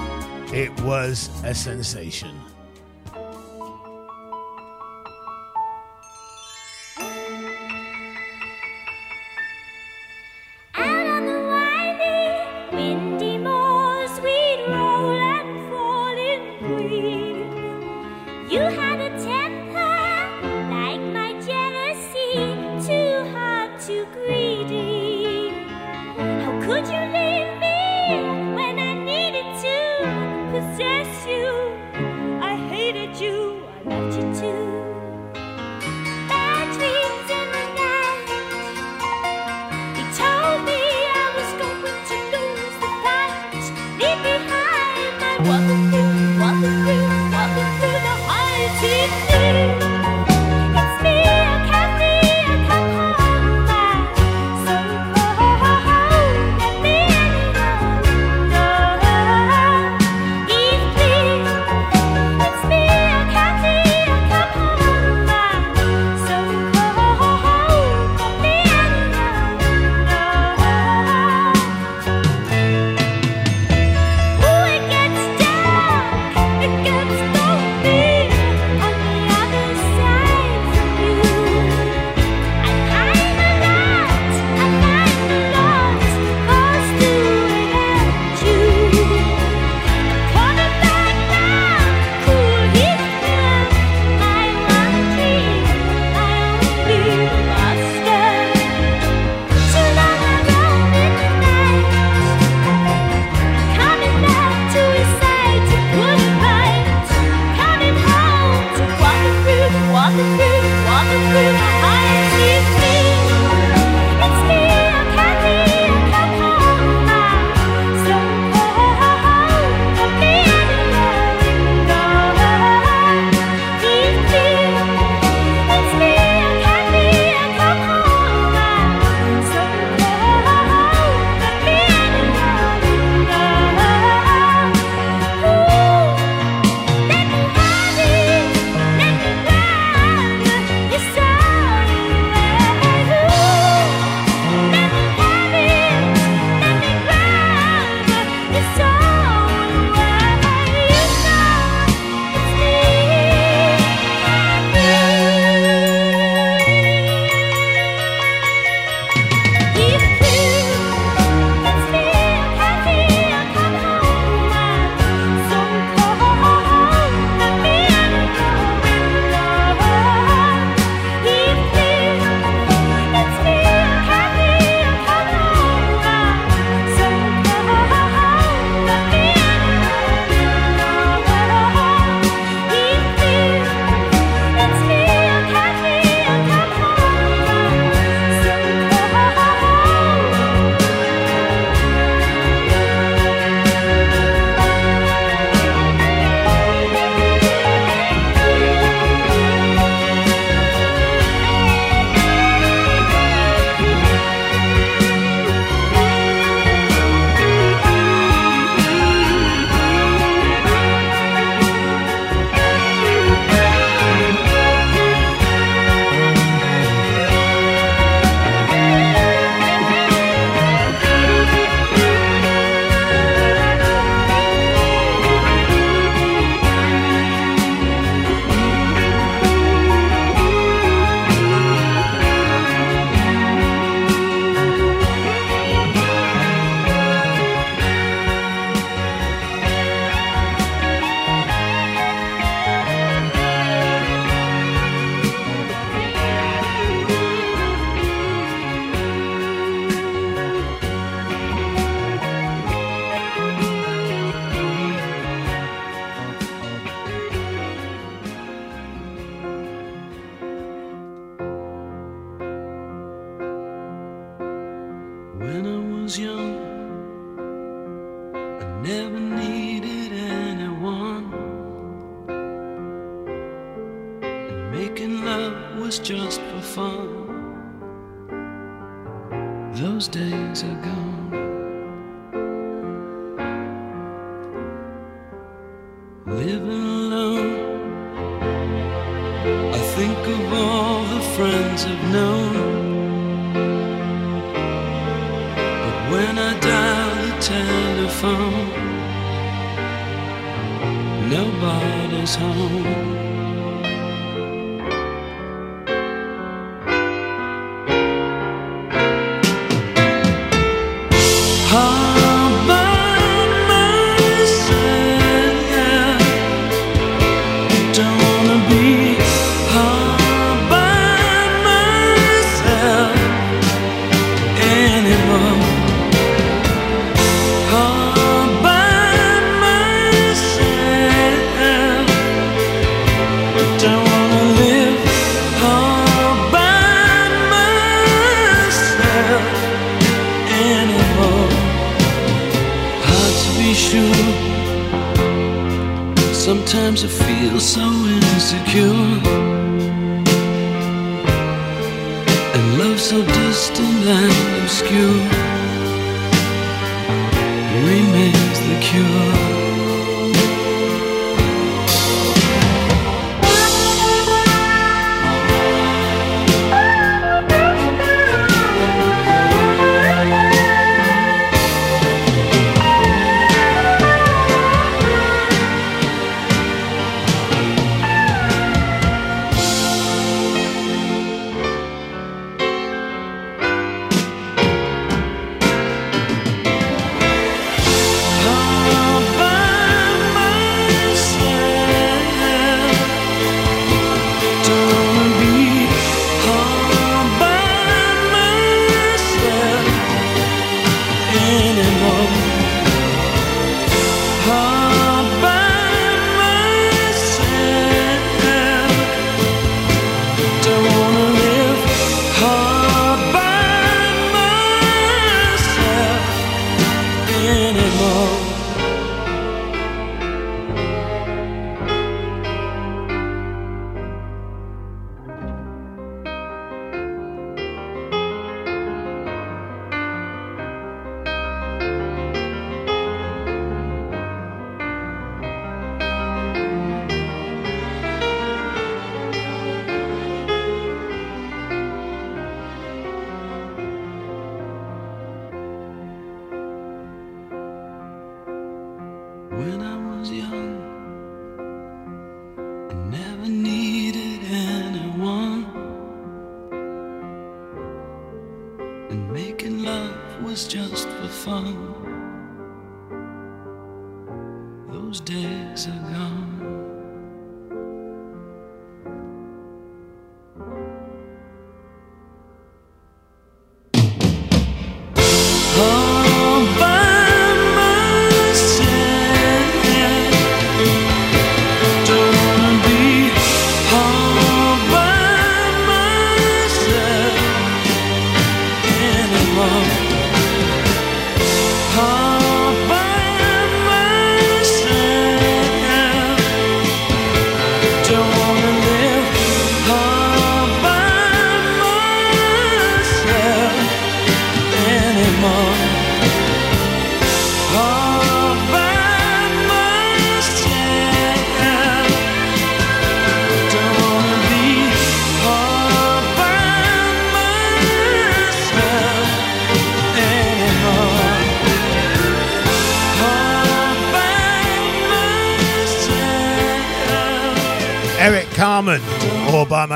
it was a sensation.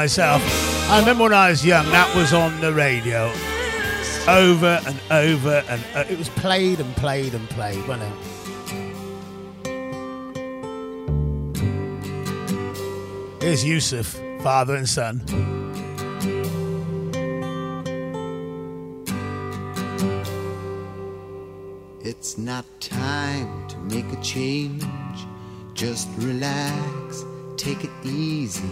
myself. I remember when I was young, that was on the radio over and over and it was played and played and played, wasn't it? Here's Yusuf, father and son. It's not time to make a change. Just relax, take it easy.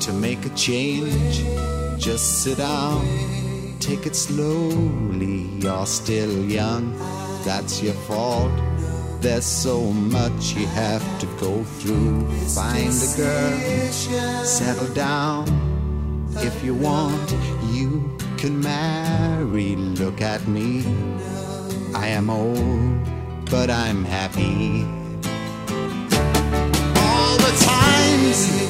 To make a change. Just sit down, take it slowly. You're still young, that's your fault. There's so much you have to go through. Find a girl, settle down. If you want, you can marry. Look at me. I am old, but I'm happy. All the times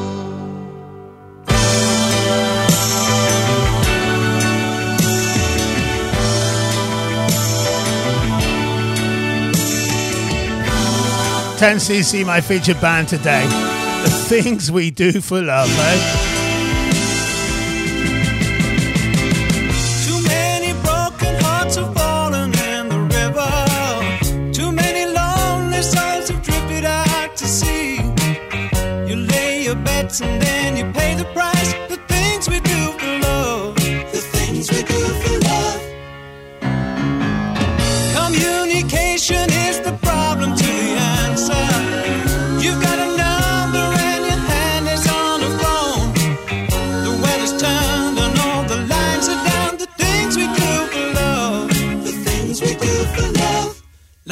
Ten CC, my featured band today. The things we do for love, eh? Too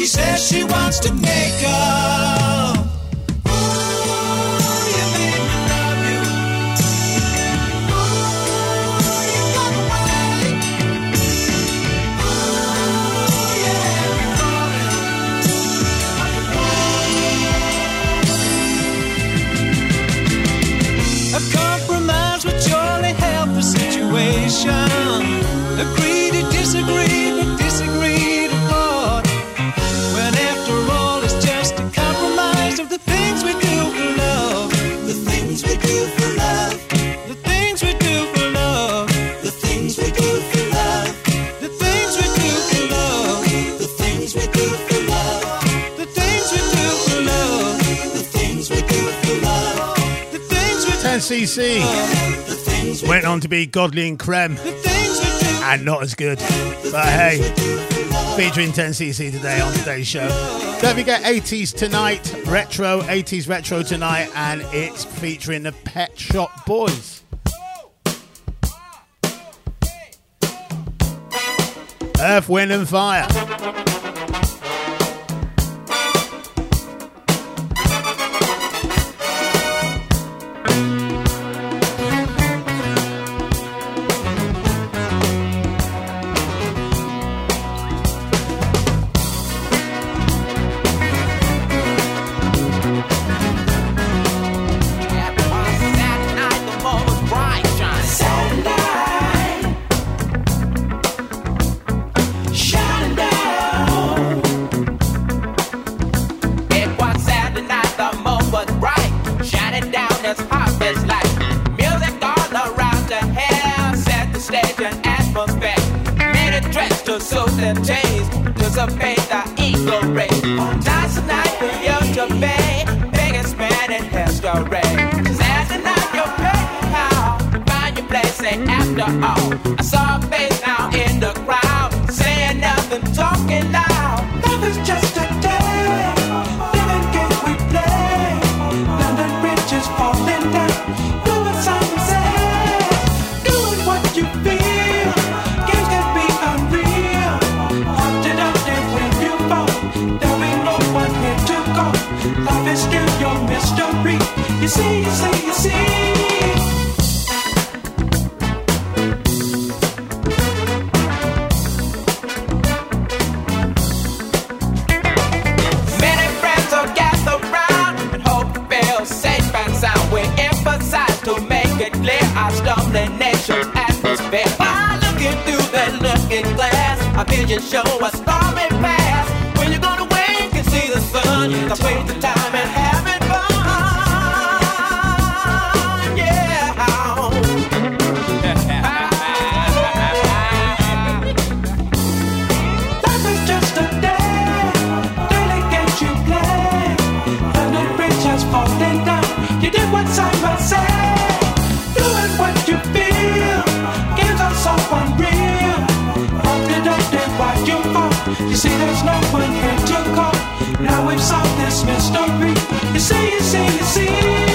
She says she wants to make up. DC. Went on to be Godley and Creme, And not as good. But hey, featuring 10cc today on today's show. Don't forget 80s tonight, retro, 80s retro tonight, and it's featuring the Pet Shop Boys. Earth, Wind and Fire. Christmas story. You say, you say, you see.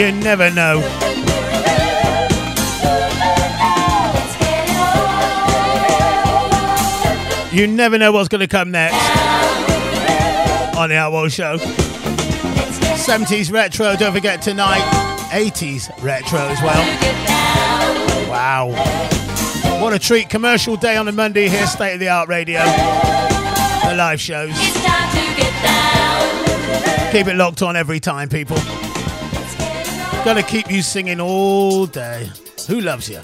You never know. You never know what's going to come next on the Outworld Show. 70s retro, don't forget tonight. 80s retro as well. Wow. What a treat. Commercial day on a Monday here, State of the Art Radio. The live shows. Keep it locked on every time, people. Gonna keep you singing all day. Who loves you?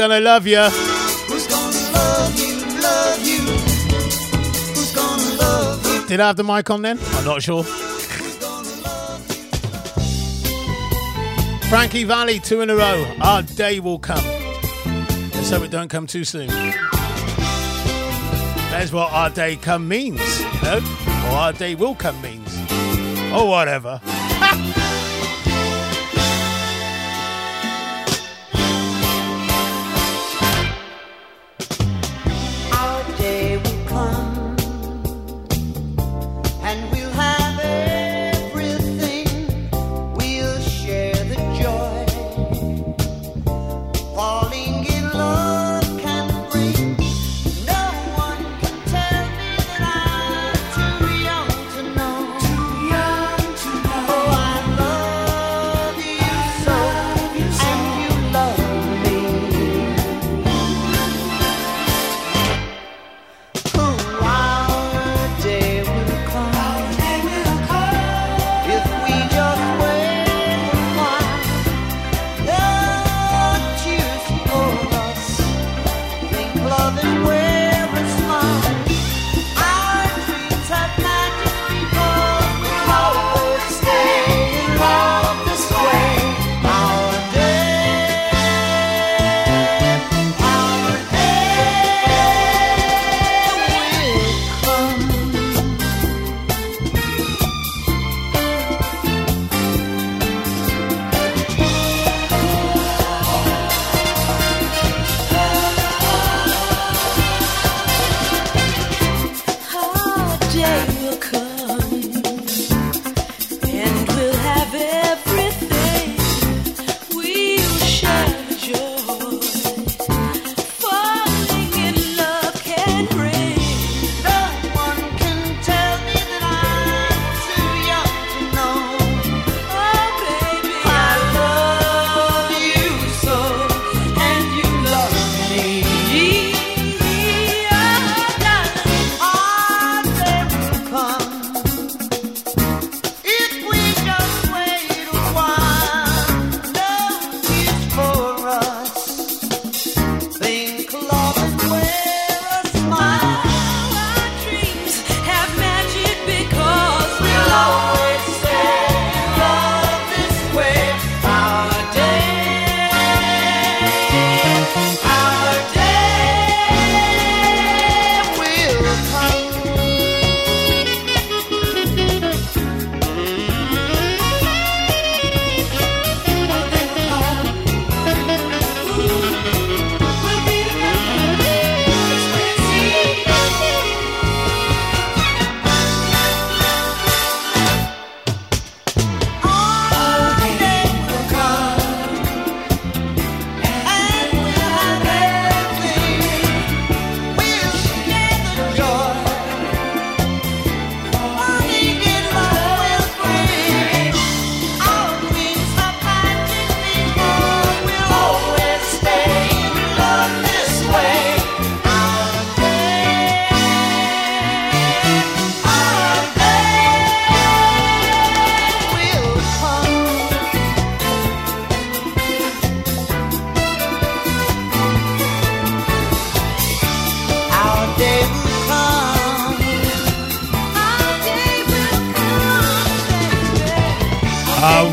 gonna love you? Who's gonna love you, love you? Who's gonna love you? Did I have the mic on then? I'm not sure. Frankie Valli, two in a row. Our day will come. Let's hope it don't come too soon. That's what our day come means, you know? Or our day will come means. Or whatever.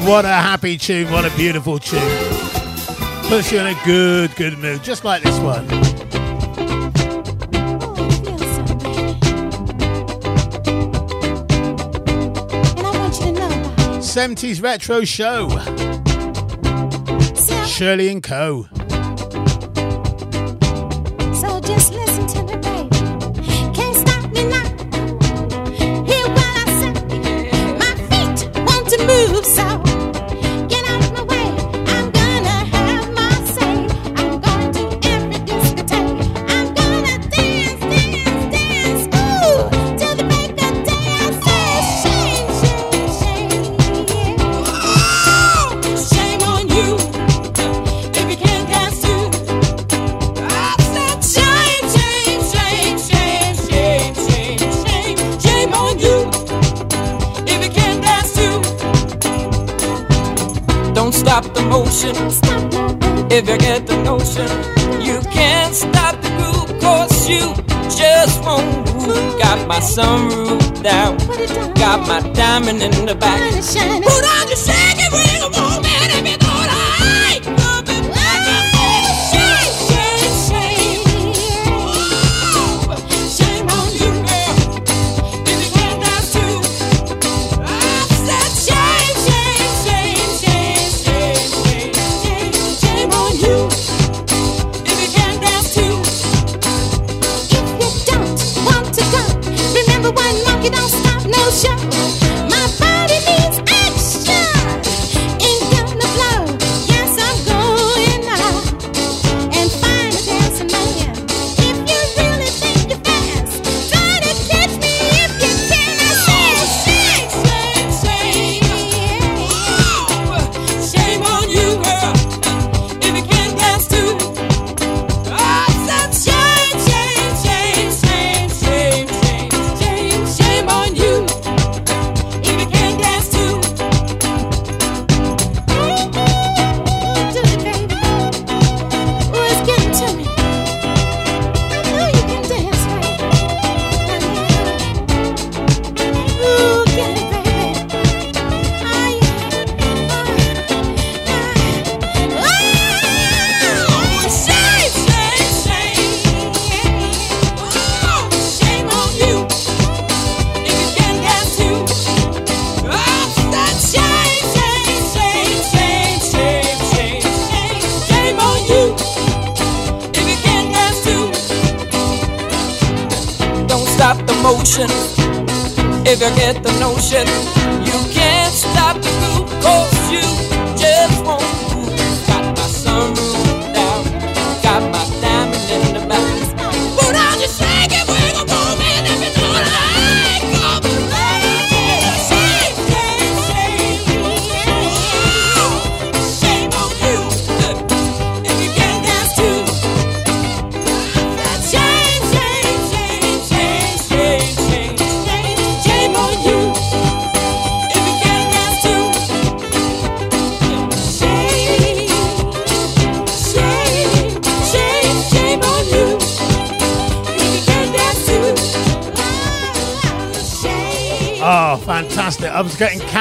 What a happy tune, what a beautiful tune. Puts you in a good, good mood, just like this one. Seventies Retro Show. Shirley and Co. motion. You can't stop the groove, cause you just won't move. Got my sunroof down, got my diamond in the back. Put on your shaggy ring.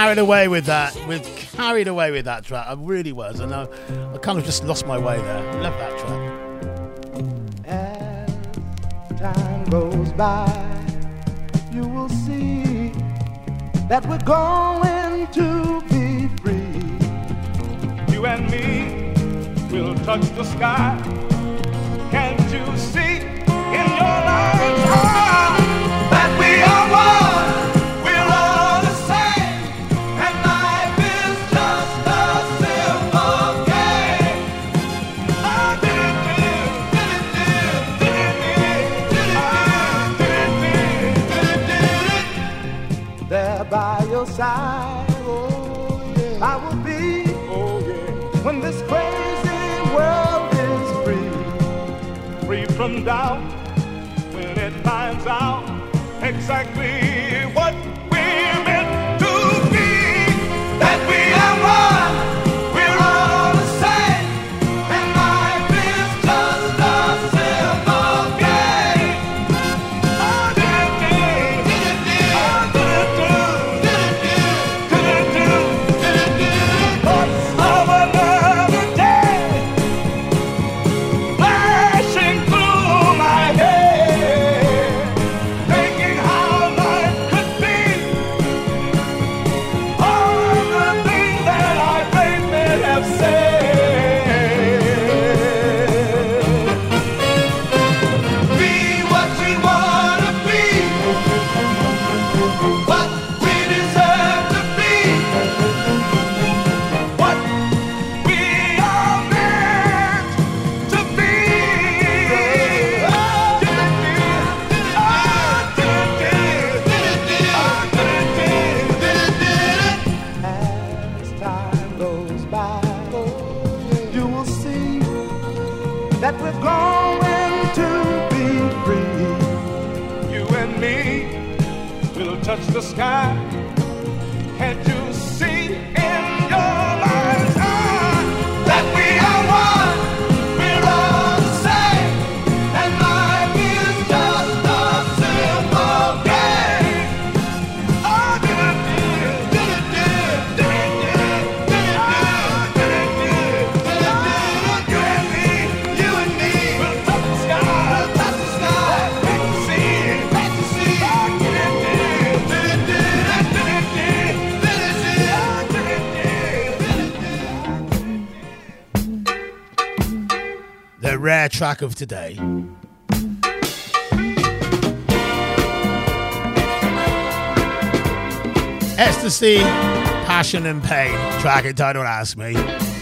carried away with that. With carried away with that track. I really was, and I, I kind of just lost my way there. Love that track. As time goes by, you will see that we're going to be free. You and me will touch the sky. Can't you see in your eyes? exactly track of today. Ecstasy, Passion and Pain, track entitled Ask Me.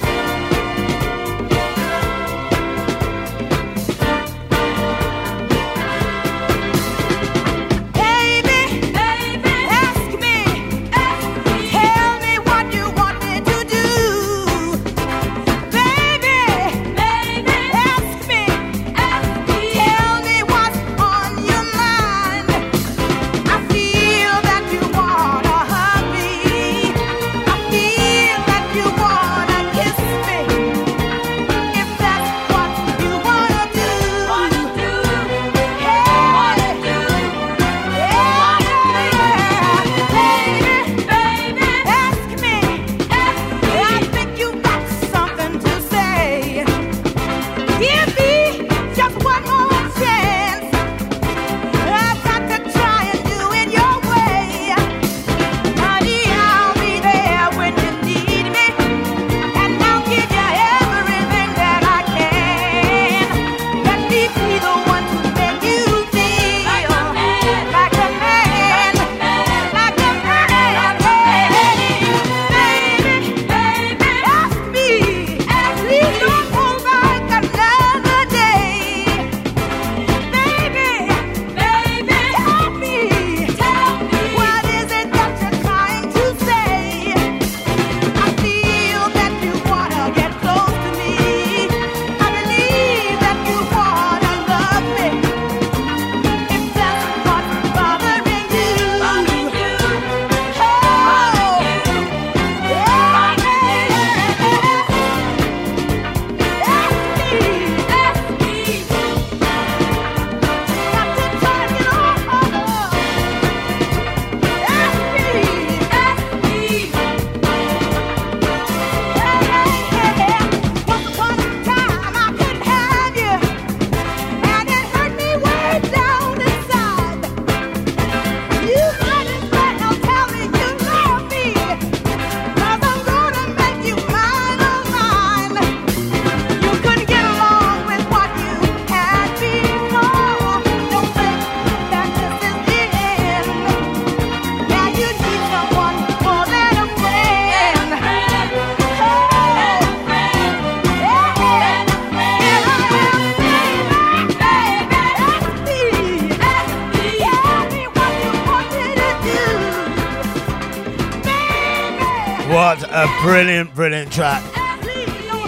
Brilliant, brilliant track.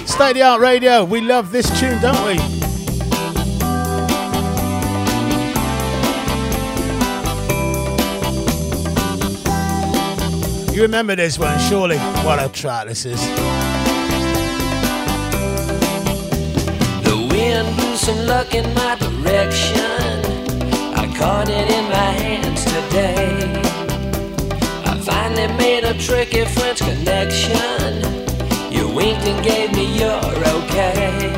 State of the Art Radio, we love this tune, don't we? You remember this one, surely? What a track this is. The wind blew some luck in my direction. I caught it in my hands today. A tricky French connection. You winked and gave me your okay.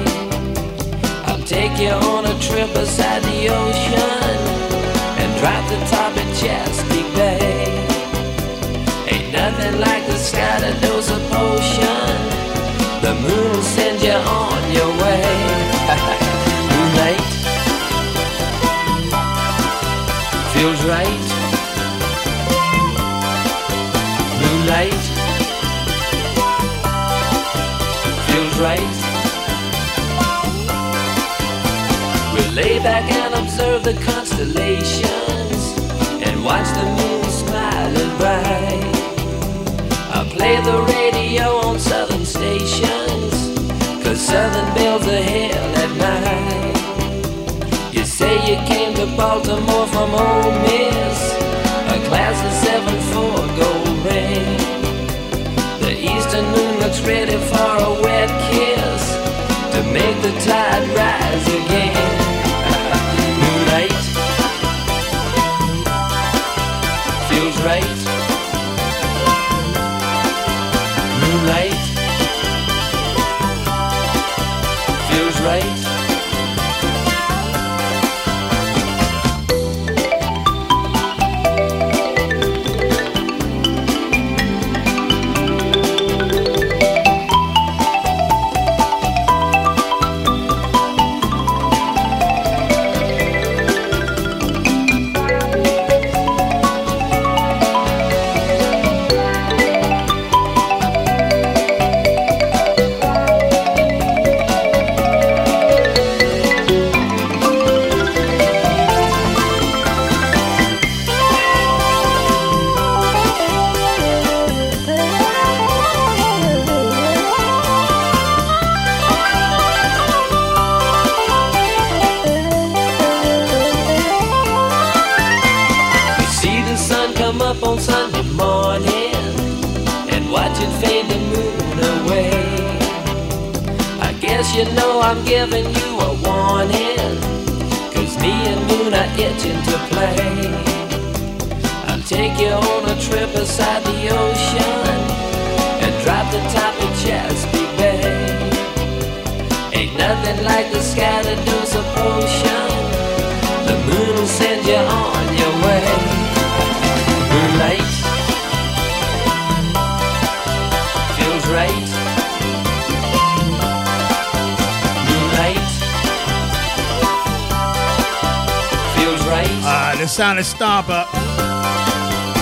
I'll take you on a trip beside the ocean and drop the top at Chesapeake Bay. Ain't nothing like the sky to dose a potion. The moon will send you on your way. (laughs) Moonlight feels right. Right. We'll lay back and observe the constellations and watch the moon smiling bright. I'll play the radio on southern stations, cause southern belles are hell at night. You say you came to Baltimore from Ole Miss, a class of 7-4 ready for a wet kiss to make the tide rise again. Moonlight feels right.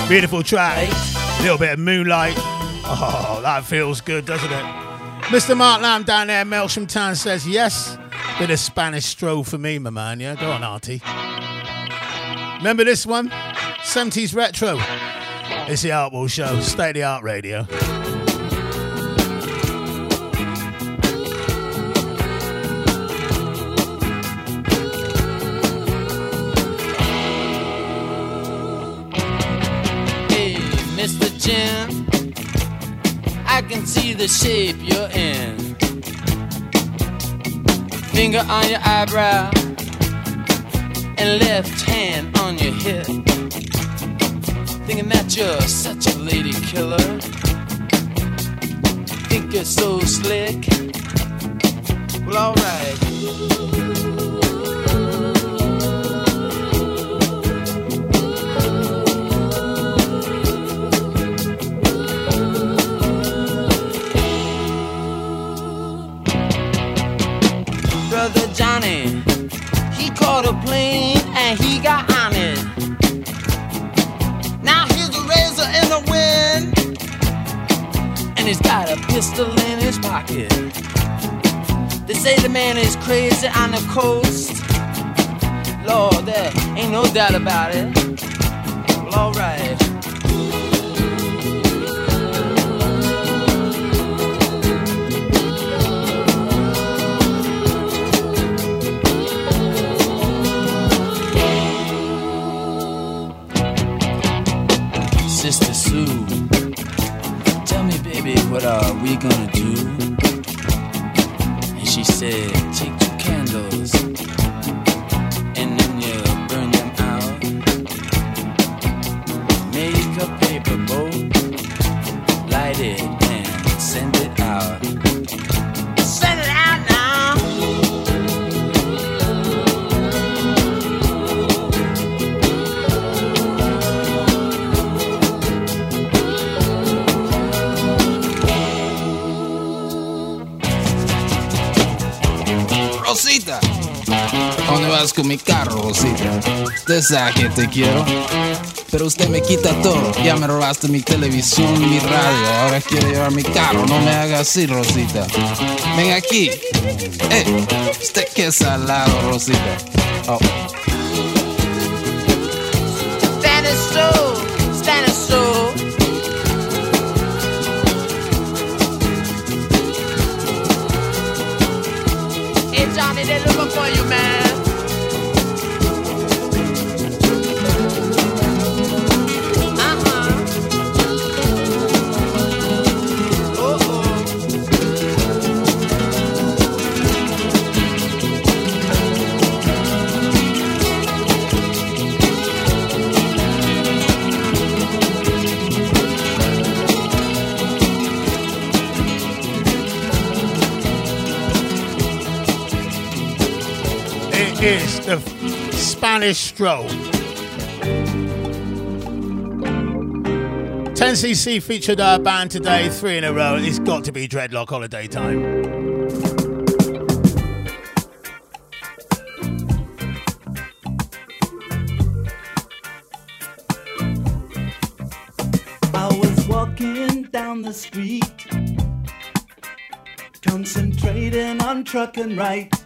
Beautiful track. A little bit of moonlight. Oh, that feels good, doesn't it? Mr. Mark Lamb down there, Melksham Town says yes. Bit of Spanish stroll for me, my man. Yeah, go on, Artie. Remember this one? 70s retro. It's the Art Wall Show, state of the art radio. The shape you're in. Finger on your eyebrow and left hand on your hip. Thinking that you're such a lady killer. Think you're so slick. Well, alright. Pistol in his pocket. They say the man is crazy on the coast. Lord, there ain't no doubt about it. Well, alright. Gonna do? Con mi carro, Rosita? Usted sabe que te quiero, pero usted me quita todo. Ya me robaste mi televisión, mi radio, ahora quiere llevar mi carro. No me haga así, Rosita. Ven aquí. Eh, usted que es salado, Rosita. Oh. Hey Johnny, they looking for you, man. Spanish stroll. 10cc featured our band today, three in a row. It's got to be Dreadlock Holiday Time. I was walking down the street, concentrating on trucking right.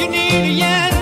You need a yen.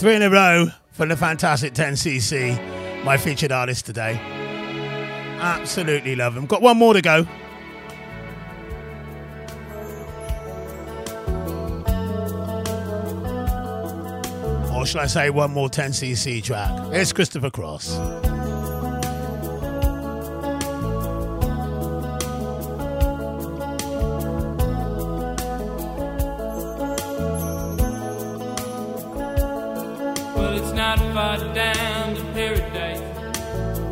Three in a row for the fantastic 10cc, my featured artist today. Absolutely love him. Got one more to go. Or shall I say one more 10cc track? It's Christopher Cross. Not far down to paradise.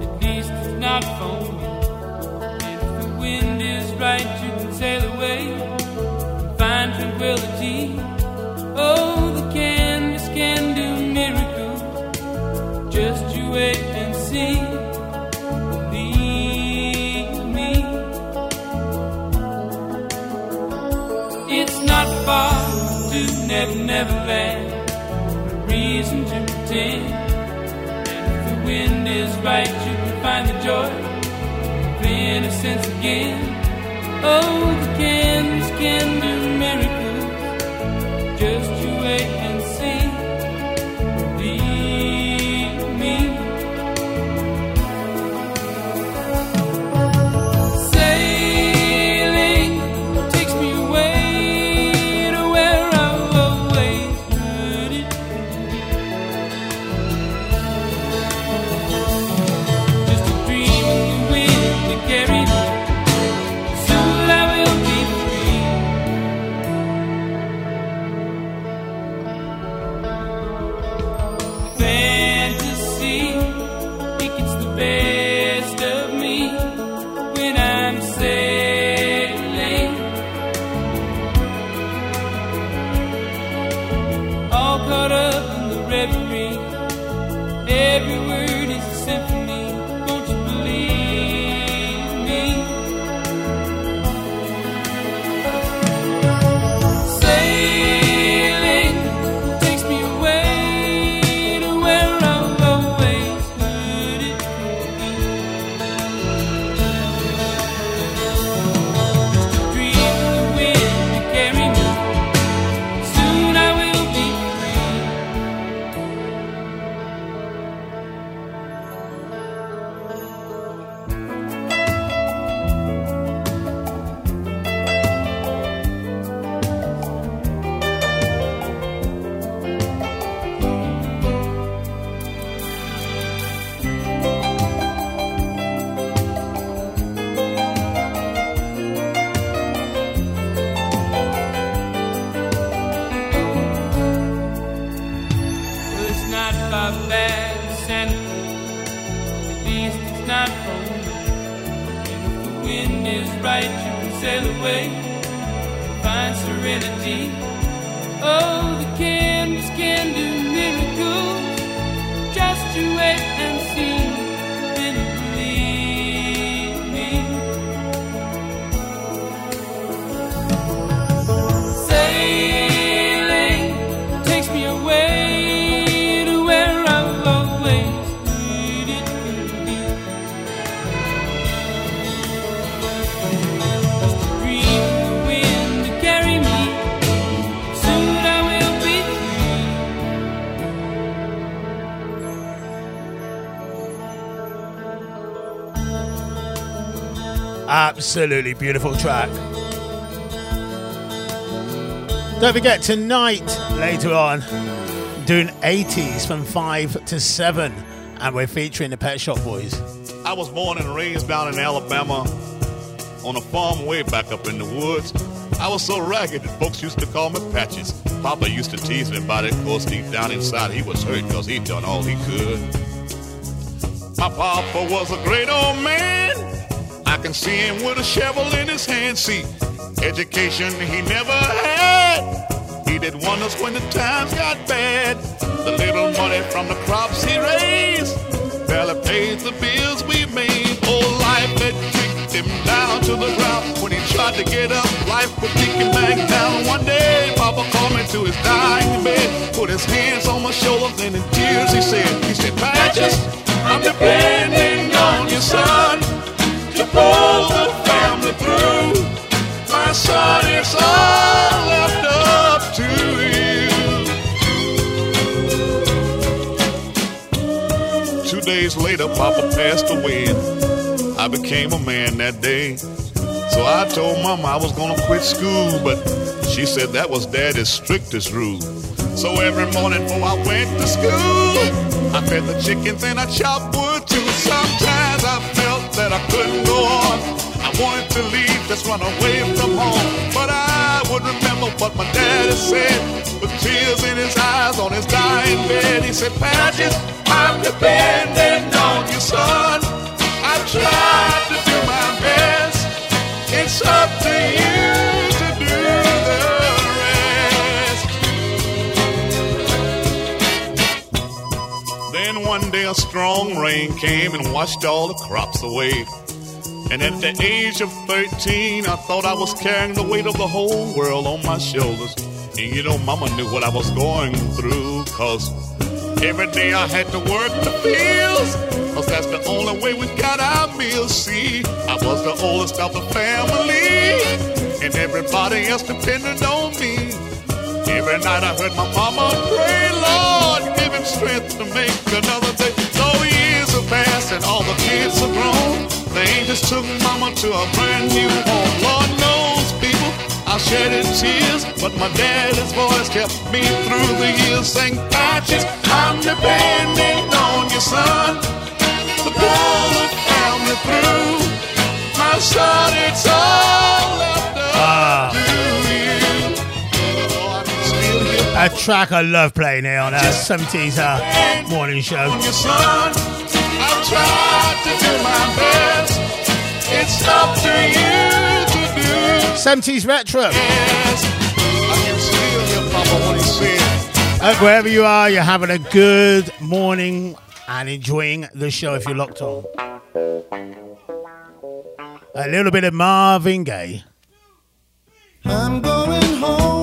At least it's not for me. If the wind is right, you can sail away and find tranquility. Oh, the canvas can do miracles. Just you wait and see. Believe me. It's not far to Never Never Land pretend. And if the wind is right, you can find the joy of innocence again. Oh, the candles can do miracles. Just you wait Absolutely beautiful track. Don't forget tonight, later on, doing 80s from 5 to 7, and we're featuring the Pet Shop Boys. I was born and raised down in Alabama on a farm way back up in the woods. I was so ragged that folks used to call me Patches. Papa used to tease me about it, of course, deep down inside he was hurt because he'd done all he could. My papa was a great old man. Can see him with a shovel in his hand. See, education he never had. He did wonders when the times got bad. The little money from the crops he raised barely paid the bills we made. Oh, life had kicked him down to the ground. When he tried to get up, life would kick him back down. One day, Papa called me to his dying bed, put his hands on my shoulders, and in tears he said, he said, Patches, I'm depending on you, son, pull the family through. My son, it's all left up to you. later, Papa passed away. I became a man that day. So I told Mama I was gonna quit school, but she said that was Daddy's strictest rule. So every morning before I went to school, I fed the chickens and I chopped wood too. Sometimes I felt that I couldn't wanted to leave, just run away from home. But I would remember what my daddy said with tears in his eyes on his dying bed. He said, Patches, I'm depending on you, son. I tried to do my best. It's up to you to do the rest. Then one day a strong rain came and washed all the crops away. And at the age of 13, I thought I was carrying the weight of the whole world on my shoulders. And you know, Mama knew what I was going through, cause every day I had to work the fields. Cause that's the only way we got our meals. See, I was the oldest of the family, and everybody else depended on me. Every night I heard my mama pray, Lord, give him strength to make another day. Though years have passed and all the kids are grown, the angels took mama to a brand new home. Lord knows, people, I shedded tears, but my daddy's voice kept me through the years. Saying, Patches, I'm depending on you, son, the family through. My son, it's all up Ah. to you. I can still hear A track I love playing here on our 70s uh, morning show. Your tried to do my best. It's up to you to do. 70s retro. Yes, I can still hear Papa when he said, wherever you are, you're having a good morning and enjoying the show if you're locked on. A little bit of Marvin Gaye. I'm going home.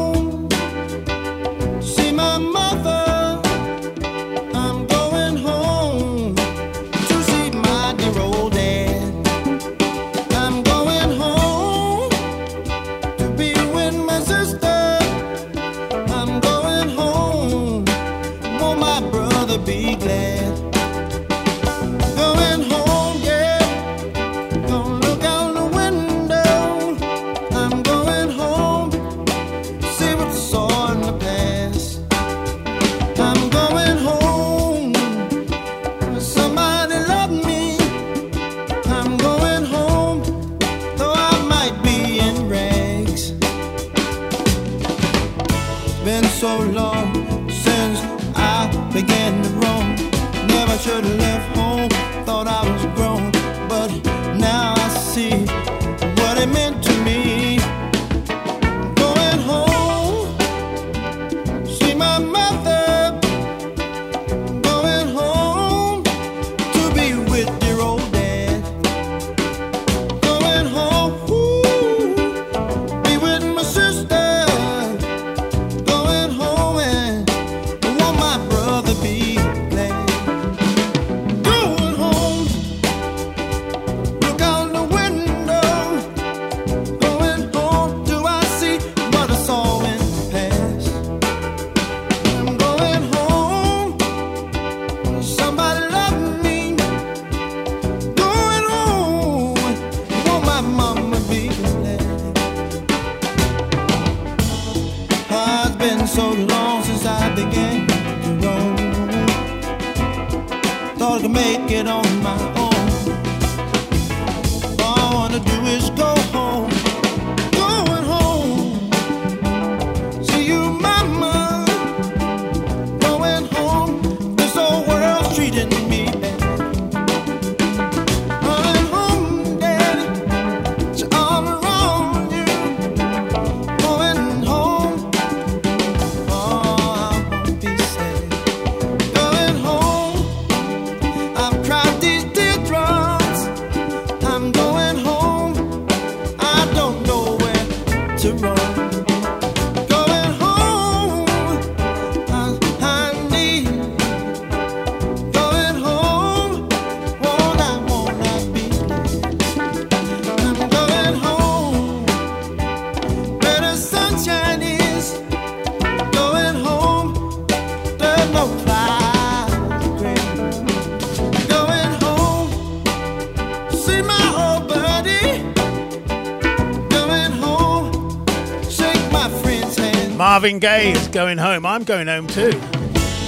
Marvin Gaye is going home. I'm going home too.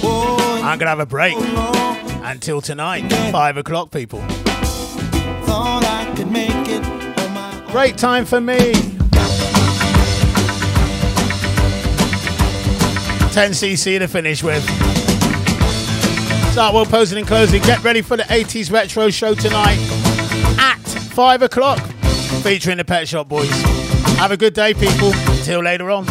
I'm gonna have a break until tonight, five o'clock, people. Great time for me. 10cc to finish with. Start world posing and closing. Get ready for the 80s retro show tonight at 5 o'clock featuring the Pet Shop Boys. Have a good day, people. Until later on.